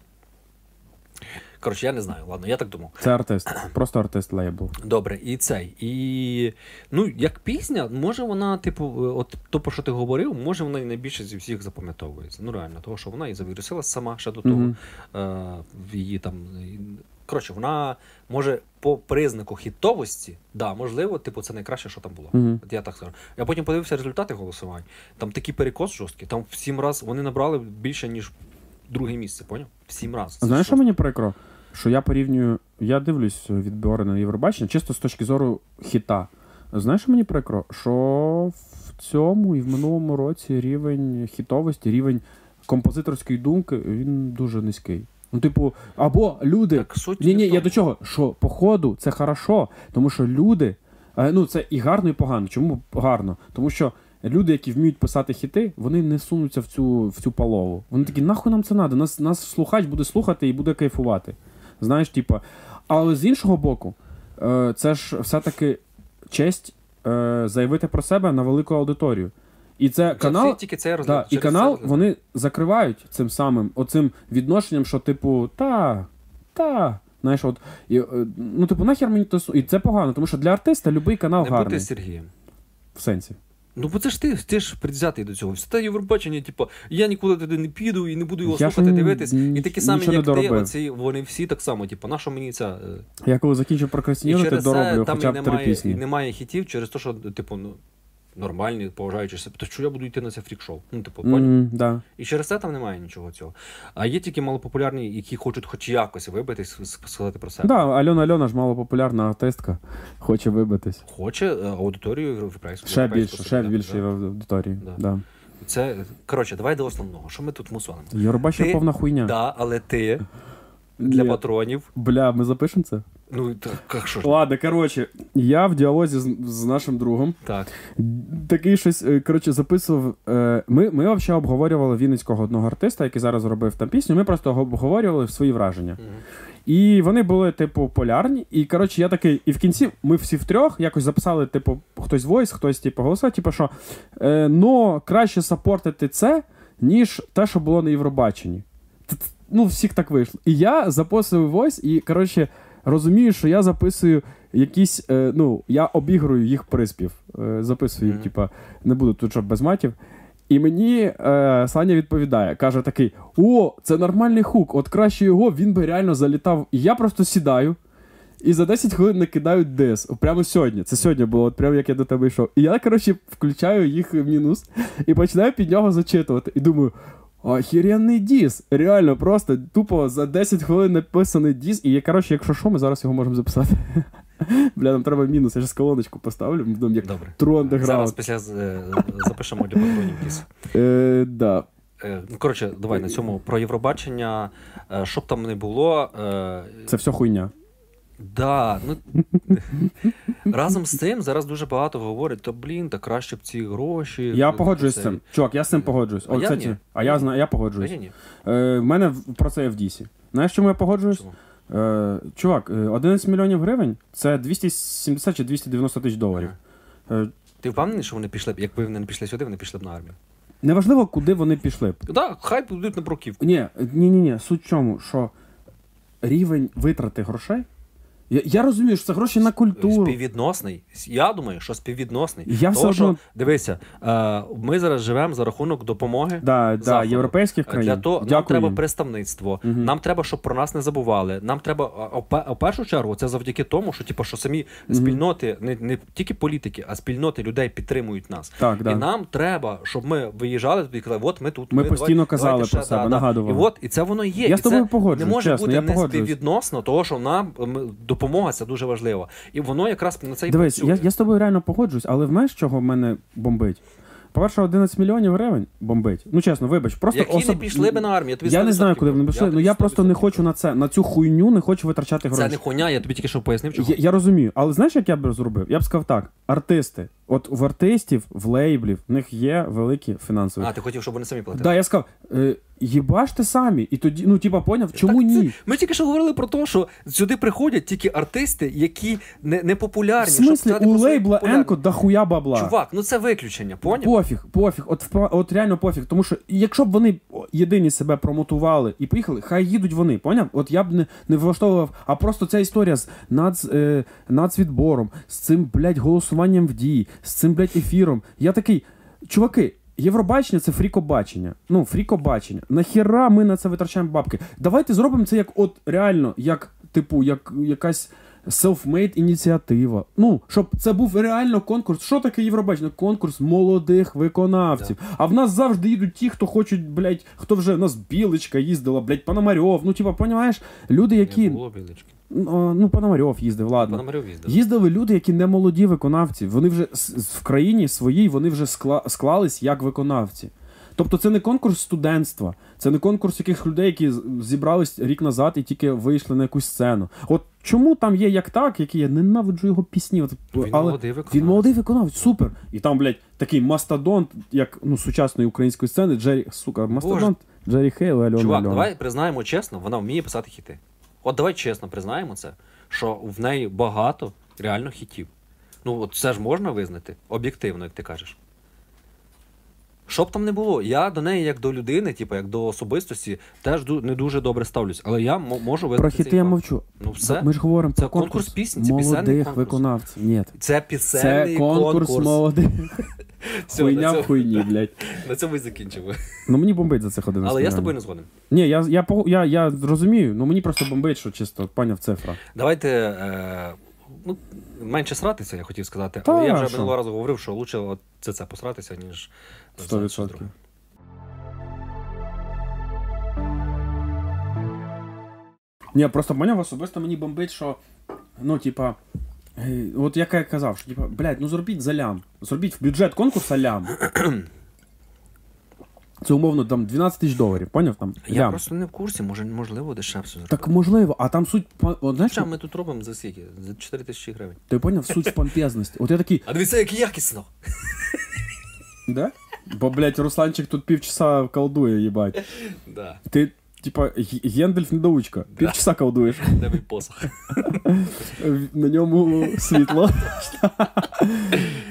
Коротше, я не знаю, ладно, я так думав. Це артист. Просто артист лейбл. Добре, і цей. І ну, як пісня, може вона, типу, от то, про що ти говорив, може вона і найбільше зі всіх запам'ятовується. Ну, реально, того, що вона і завірусилась сама ще до того. Мгм. Е, її там. Коротше, вона може по признаку хітовості, да, можливо, типу, це найкраще, що там було. Мгм. От я так скажу. Я потім подивився результати голосувань. Там такий перекос жорсткий. Там в сім раз вони набрали більше, ніж друге місце, поняв? В сім разів. Знаєш, що мені прикро? Що я порівнюю, я дивлюсь відбори на Євробачення, чисто з точки зору хіта. Знаєш, що мені прикро? Що в цьому і в минулому році рівень хітовості, рівень композиторської думки, він дуже низький. Ну, типу, або люди. Так, суть Ні, ні, я до чого? Що по ходу це хорошо, тому що люди. е, Ну, це і гарно, і погано. Чому гарно? Тому що люди, які вміють писати хіти, вони не сунуться в цю, в цю палову. Вони такі, нахуй нам це треба? Нас, нас слухач буде слухати і буде кайфувати. Знаєш, типа. Але з іншого боку, е, це ж все-таки честь е, заявити про себе на велику аудиторію. І це канал. Тільки це Да, і канал це- вони закривають цим самим оцим відношенням, що, типу, та, та. Знаєш, от, і, е, ну, типу, нахер мені то. І це погано, тому що для артиста будь-який канал Не гарний. бути Сергієм. В сенсі. Ну, бо це ж ти, ти ж предвзятий до цього. Все те Євробачення, типу, я нікуди туди не піду і не буду його Я слухати, ні- дивитись. І такі самі, як ти, оці, вони всі так само, типу, наша мені ця. е, Я коли закінчу прокрастинувати, дороблю хоча б три пісні. і немає хітів через те, що, типу, ну, нормальні, поважаючи себе. То що я буду йти на це фрік-шоу? Ну, типу? Мгм, да. І через це там немає нічого цього. А є тільки малопопулярні, які хочуть хоч якось вибитись, сказати про себе. Да, Альона Альона ж малопопулярна артистка, хоче вибитись. Хоче е, аудиторію європейську. Ще більше, ще більше аудиторії. Да. Да. Це, коротше, давай до основного. Що ми тут мусолимо? Євробачення Ти- повна хуйня. Да, але ти для Ні. патронів. Бля, ми запишемо це? Ну, так, як що? Ладно, коротше, я в діалозі з, з нашим другом. Так. Такий щось, е, коротше, записував. е, Ми, ми взагалі обговорювали вінницького одного артиста, який зараз робив там пісню. Ми просто обговорювали свої враження. Мгм. І вони були, типу, полярні. І коротше, я такий, і в кінці ми всі втрьох якось записали, типу, хтось войс, хтось, типу, голоса, типу, що е, но краще сапортити це, ніж те, що було на Євробаченні. Ну, всіх так вийшло. І я записую войс, і коротше, розумію, що я записую якісь, е, ну, я обігрую їх приспів. Е, записую, Мгм. типу, не буду тут щоб без матів. І мені е, Саня відповідає, каже такий: О, це нормальний хук, от краще його він би реально залітав. І я просто сідаю і за 10 хвилин накидають дис. Прямо сьогодні. Це сьогодні було, от прямо як я до тебе йшов. І я, коротше, включаю їх в мінус і починаю під нього зачитувати. І думаю. Охеренний діс. Реально, просто тупо за 10 хвилин написаний діс. І коротше, якщо що, ми зараз його можемо записати. Бля, нам треба мінус, я ж колоночку поставлю, будемо як Добре. Зараз після е, запишемо для патронів кіс. Е, да. Е, Ну, коротше, давай на цьому про Євробачення. е, Що б там не було. Це все хуйня. Да, ну разом з цим зараз дуже багато говорять, то блін, та краще б ці гроші. Я е, погоджуюсь з цим. Чувак, я з цим погоджуюсь. А О, я кстати, а я знаю, я погоджуюсь. Е, в мене про це є в Дісі. Знаєш, чому я погоджуюсь? Е, чувак, е, 11 мільйонів гривень це 270 чи 290 тисяч доларів. Е, Ти впевнений, що вони пішли б, якби вони не пішли сюди, вони пішли б на армію? неважливо, куди вони пішли б. Так, хай будуть на бруківку. Ні, ні, ні, ні. Суть в чому, що рівень витрати грошей. Я, я розумію, що це гроші на культуру. Співвідносний. Я думаю, що співвідносний. Я все Того, що, одно- дивися, е, ми зараз живемо за рахунок допомоги. Да, да, європейських країн. Для того нам треба представництво. Мгм. Нам треба, щоб про нас не забували. Нам треба а, в першу чергу це завдяки тому, що типу, що самі спільноти, не, не тільки політики, а спільноти людей підтримують нас. Так, да. І нам треба, щоб ми виїжджали туди і казали, от ми тут. Ми ви, постійно давайте- казали давайте про ще, себе, да, нагадували. І от і це воно є. Я і з тобою погоджуюсь, Не може чесно, бути я не співвідносно, того, що нам м, допомога це дуже важливо. І воно якраз на цей Дивись, працює. я, я з тобою реально погоджуюсь, але знаєш, чого в мене бомбить? По-перше, 11 мільйонів гривень бомбить. Ну чесно, вибач, просто Які не пішли би на армію. Я, тобі Я не знаю, куди вони пішли. Ну я просто не хочу на це, на цю хуйню не хочу витрачати гроші. Це не хуйня, я тобі тільки що пояснив, чого. Я, я розумію, але знаєш, як я б зробив? Я б сказав так: артисти. От в артистів, в лейблів, в них є великі фінансові. А, ти хотів, щоб вони самі платили. Да, я сказав, е, їбаште самі. І тоді, ну, типа, поняв, чому Так це- ні? Ми тільки що говорили про те, що сюди приходять тільки артисти, які не, не В популярні. смислі, щоб у лейбла. Енко дохуя бабла. Чувак, ну це виключення, поняв? Пофіг, пофіг, от, от реально пофіг. Тому що якщо б вони єдині себе промотували і поїхали, хай їдуть вони, поняв? От я б не, не влаштовував, а просто ця історія з нац, е, нацвідбором, з цим, блядь, голосуванням в дії, з цим, блядь, ефіром. Я такий, чуваки. Євробачення це фрікобачення. Ну, фрікобачення. Нахіра ми на це витрачаємо бабки? Давайте зробимо це як от реально, як, типу, як якась self-made ініціатива. Ну, щоб це був реально конкурс. Що таке Євробачення? Конкурс молодих виконавців. А в нас завжди їдуть ті, хто хочуть, блядь, хто вже у нас білочка їздила, блядь, Пономарьов. Ну, типа, понімаєш, люди, які. Не було білочки. Ну, Пономарьов їздив, ладно. Пономарьов їздив. Їздили люди, які не молоді виконавці. Вони вже в країні своїй вони вже скла- склались як виконавці. Тобто це не конкурс студентства, це не конкурс яких людей, які зібрались рік назад і тільки вийшли на якусь сцену. От чому там є як так, який я ненавиджу його пісні. От, Він але молодий виконавець. Він молодий виконавець, супер. І там, блядь, такий мастодонт, як ну, сучасної української сцени, Джері, сука, мастодонт Джері Хейл, Альона Чувак, Альона. давай признаємо чесно, вона вміє писати хіти. От давай чесно признаємо це, що в неї багато реально хітів. Ну, от це ж можна визнати об'єктивно, як ти кажеш. Що б там не було, я до неї, як до людини, типу, як до особистості, теж не дуже добре ставлюсь. Але я м- можу визнати. Про цей я мовчу. Ну все. Ми ж говоримо Це про конкурс конкурс, пісні, це молодих конкурс. виконавців. Ні, Це це пісенний конкурс, конкурс. молодих. Все, Хуйня в хуйні, блядь. На цьому і закінчимо. Ну мені бомбить за цих 11 Але я з тобою не згоден. Ні, я, я, я, я розумію, ну мені просто бомбить, що чисто поняв цифра. Давайте. Е, ну, менше сратися, я хотів сказати. Та, Але я вже минулого разу говорив, що лучше от це це посратися, ніж за щось 100%. друге. Ні, просто поняв особисто мені бомбить, що ну, типа. е, От як я казав, що типа, блядь, ну зробіть за лям. Зробіть в бюджет конкурсу лям. Це умовно там 12 тисяч доларів, поняв там? Я лям. просто не в курсі, може, можливо, дешевше. Так можливо, а там суть. От, знаєш, Хоча ми тут робимо за скільки? За 4 тисячі гривень. ти поняв суть в помпезності. От я такий, А дивіться, як якісно. да? Бо, блядь, Русланчик тут півчаса колдує, їбать. Да. Ти, типа, Гендальф недоучка. Півчаса колдуєш. Де мій посох? На ньому світло.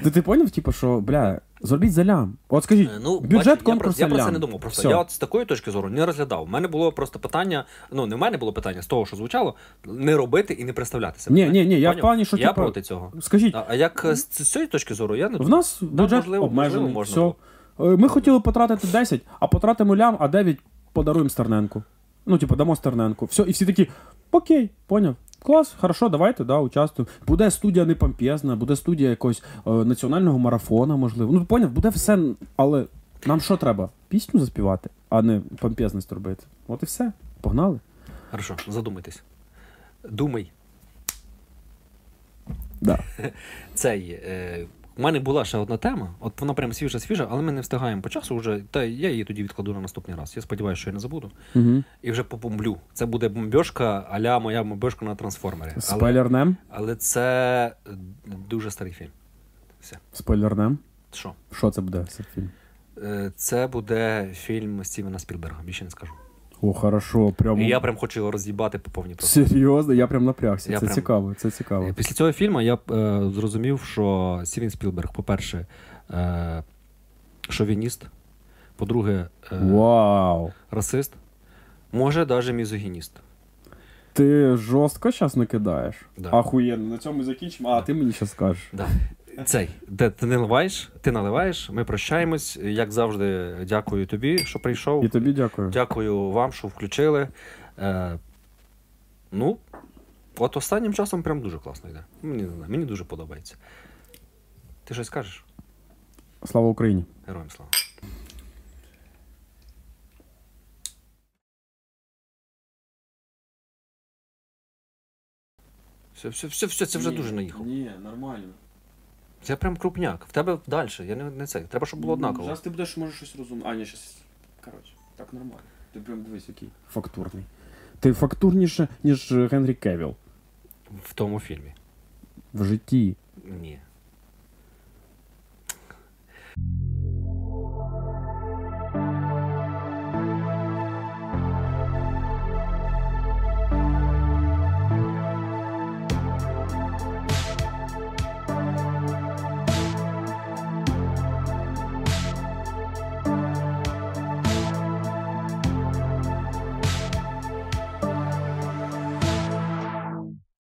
Ти ти поняв, типу, що, бля, зробіть за лям. От скажіть, Е, Ну, бюджет бачиш, я, про, конкурсу я про це не думав. Просто Все. я от з такої точки зору не розглядав. У мене було просто питання. Ну, не в мене було питання з того, що звучало, не робити і не представляти себе. Ні, ні, ні, я в плані, що, я типа, проти цього. Скажіть, А, а як з цієї точки зору, я не в нас бюджет можливо, обмежений. можливо, можна все. було. Ми хотіли потратити 10, а потратимо лям, а 9 подаруємо Стерненку. Ну, типу, дамо Стерненку. Все, і всі такі, окей, поняв. Клас, хорошо, давайте, да, участвуємо. Буде студія не помпезна, буде студія якогось е, національного марафона, можливо. Ну, поняв, буде все, але нам що треба? Пісню заспівати, а не помпезність робити. От і все. Погнали. Хорошо, задумайтесь. Думай. Да. Цей. Е, у мене була ще одна тема, от вона прям свіжа-свіжа, але ми не встигаємо по часу вже. Та я її тоді відкладу на наступний раз. Я сподіваюся, що я не забуду. Угу. І вже побомблю. Це буде бомбьошка, аля моя бомбьошка на трансформері. Спойлернем. але це е, дуже старий фільм. Все. Спойлернем. Що? Що це буде? Фільм? Е, Це буде фільм Стівена Спілберга, більше не скажу. О, хорошо, прям. І я прям хочу його роз'їбати по повній просто. Серйозно, я прям напрягся. Я це прям- цікаво, це цікаво. Після цього фільму я е, зрозумів, що Стівен Спілберг, по-перше, е, шовініст, по-друге, е, Вау! расист, може, навіть мізогініст. Ти жорстко зараз накидаєш. Да. Ахуєнно, на цьому і закінчимо, а ти мені ще скажеш. Да. Цей, де ти наливаєш, ти наливаєш, ми прощаємось. Як завжди, дякую тобі, що прийшов. І тобі дякую. Дякую вам, що включили. Е, ну, от останнім часом прям дуже класно йде. Мені не знаю, мені дуже подобається. Ти щось скажеш? Слава Україні! Героям слава. Все, все, все, все, це вже дуже наїхав. Ні, нормально. Я прям крупняк. В тебе далі. Я не, не це. Треба, щоб було однаково. Зараз ти будеш може щось розуміти. Аня, щас. Коротше, так нормально. Ти прям дивись, який. Фактурний. Ти фактурніше, ніж Генрі Кевіл. В тому фільмі. В житті. Ні.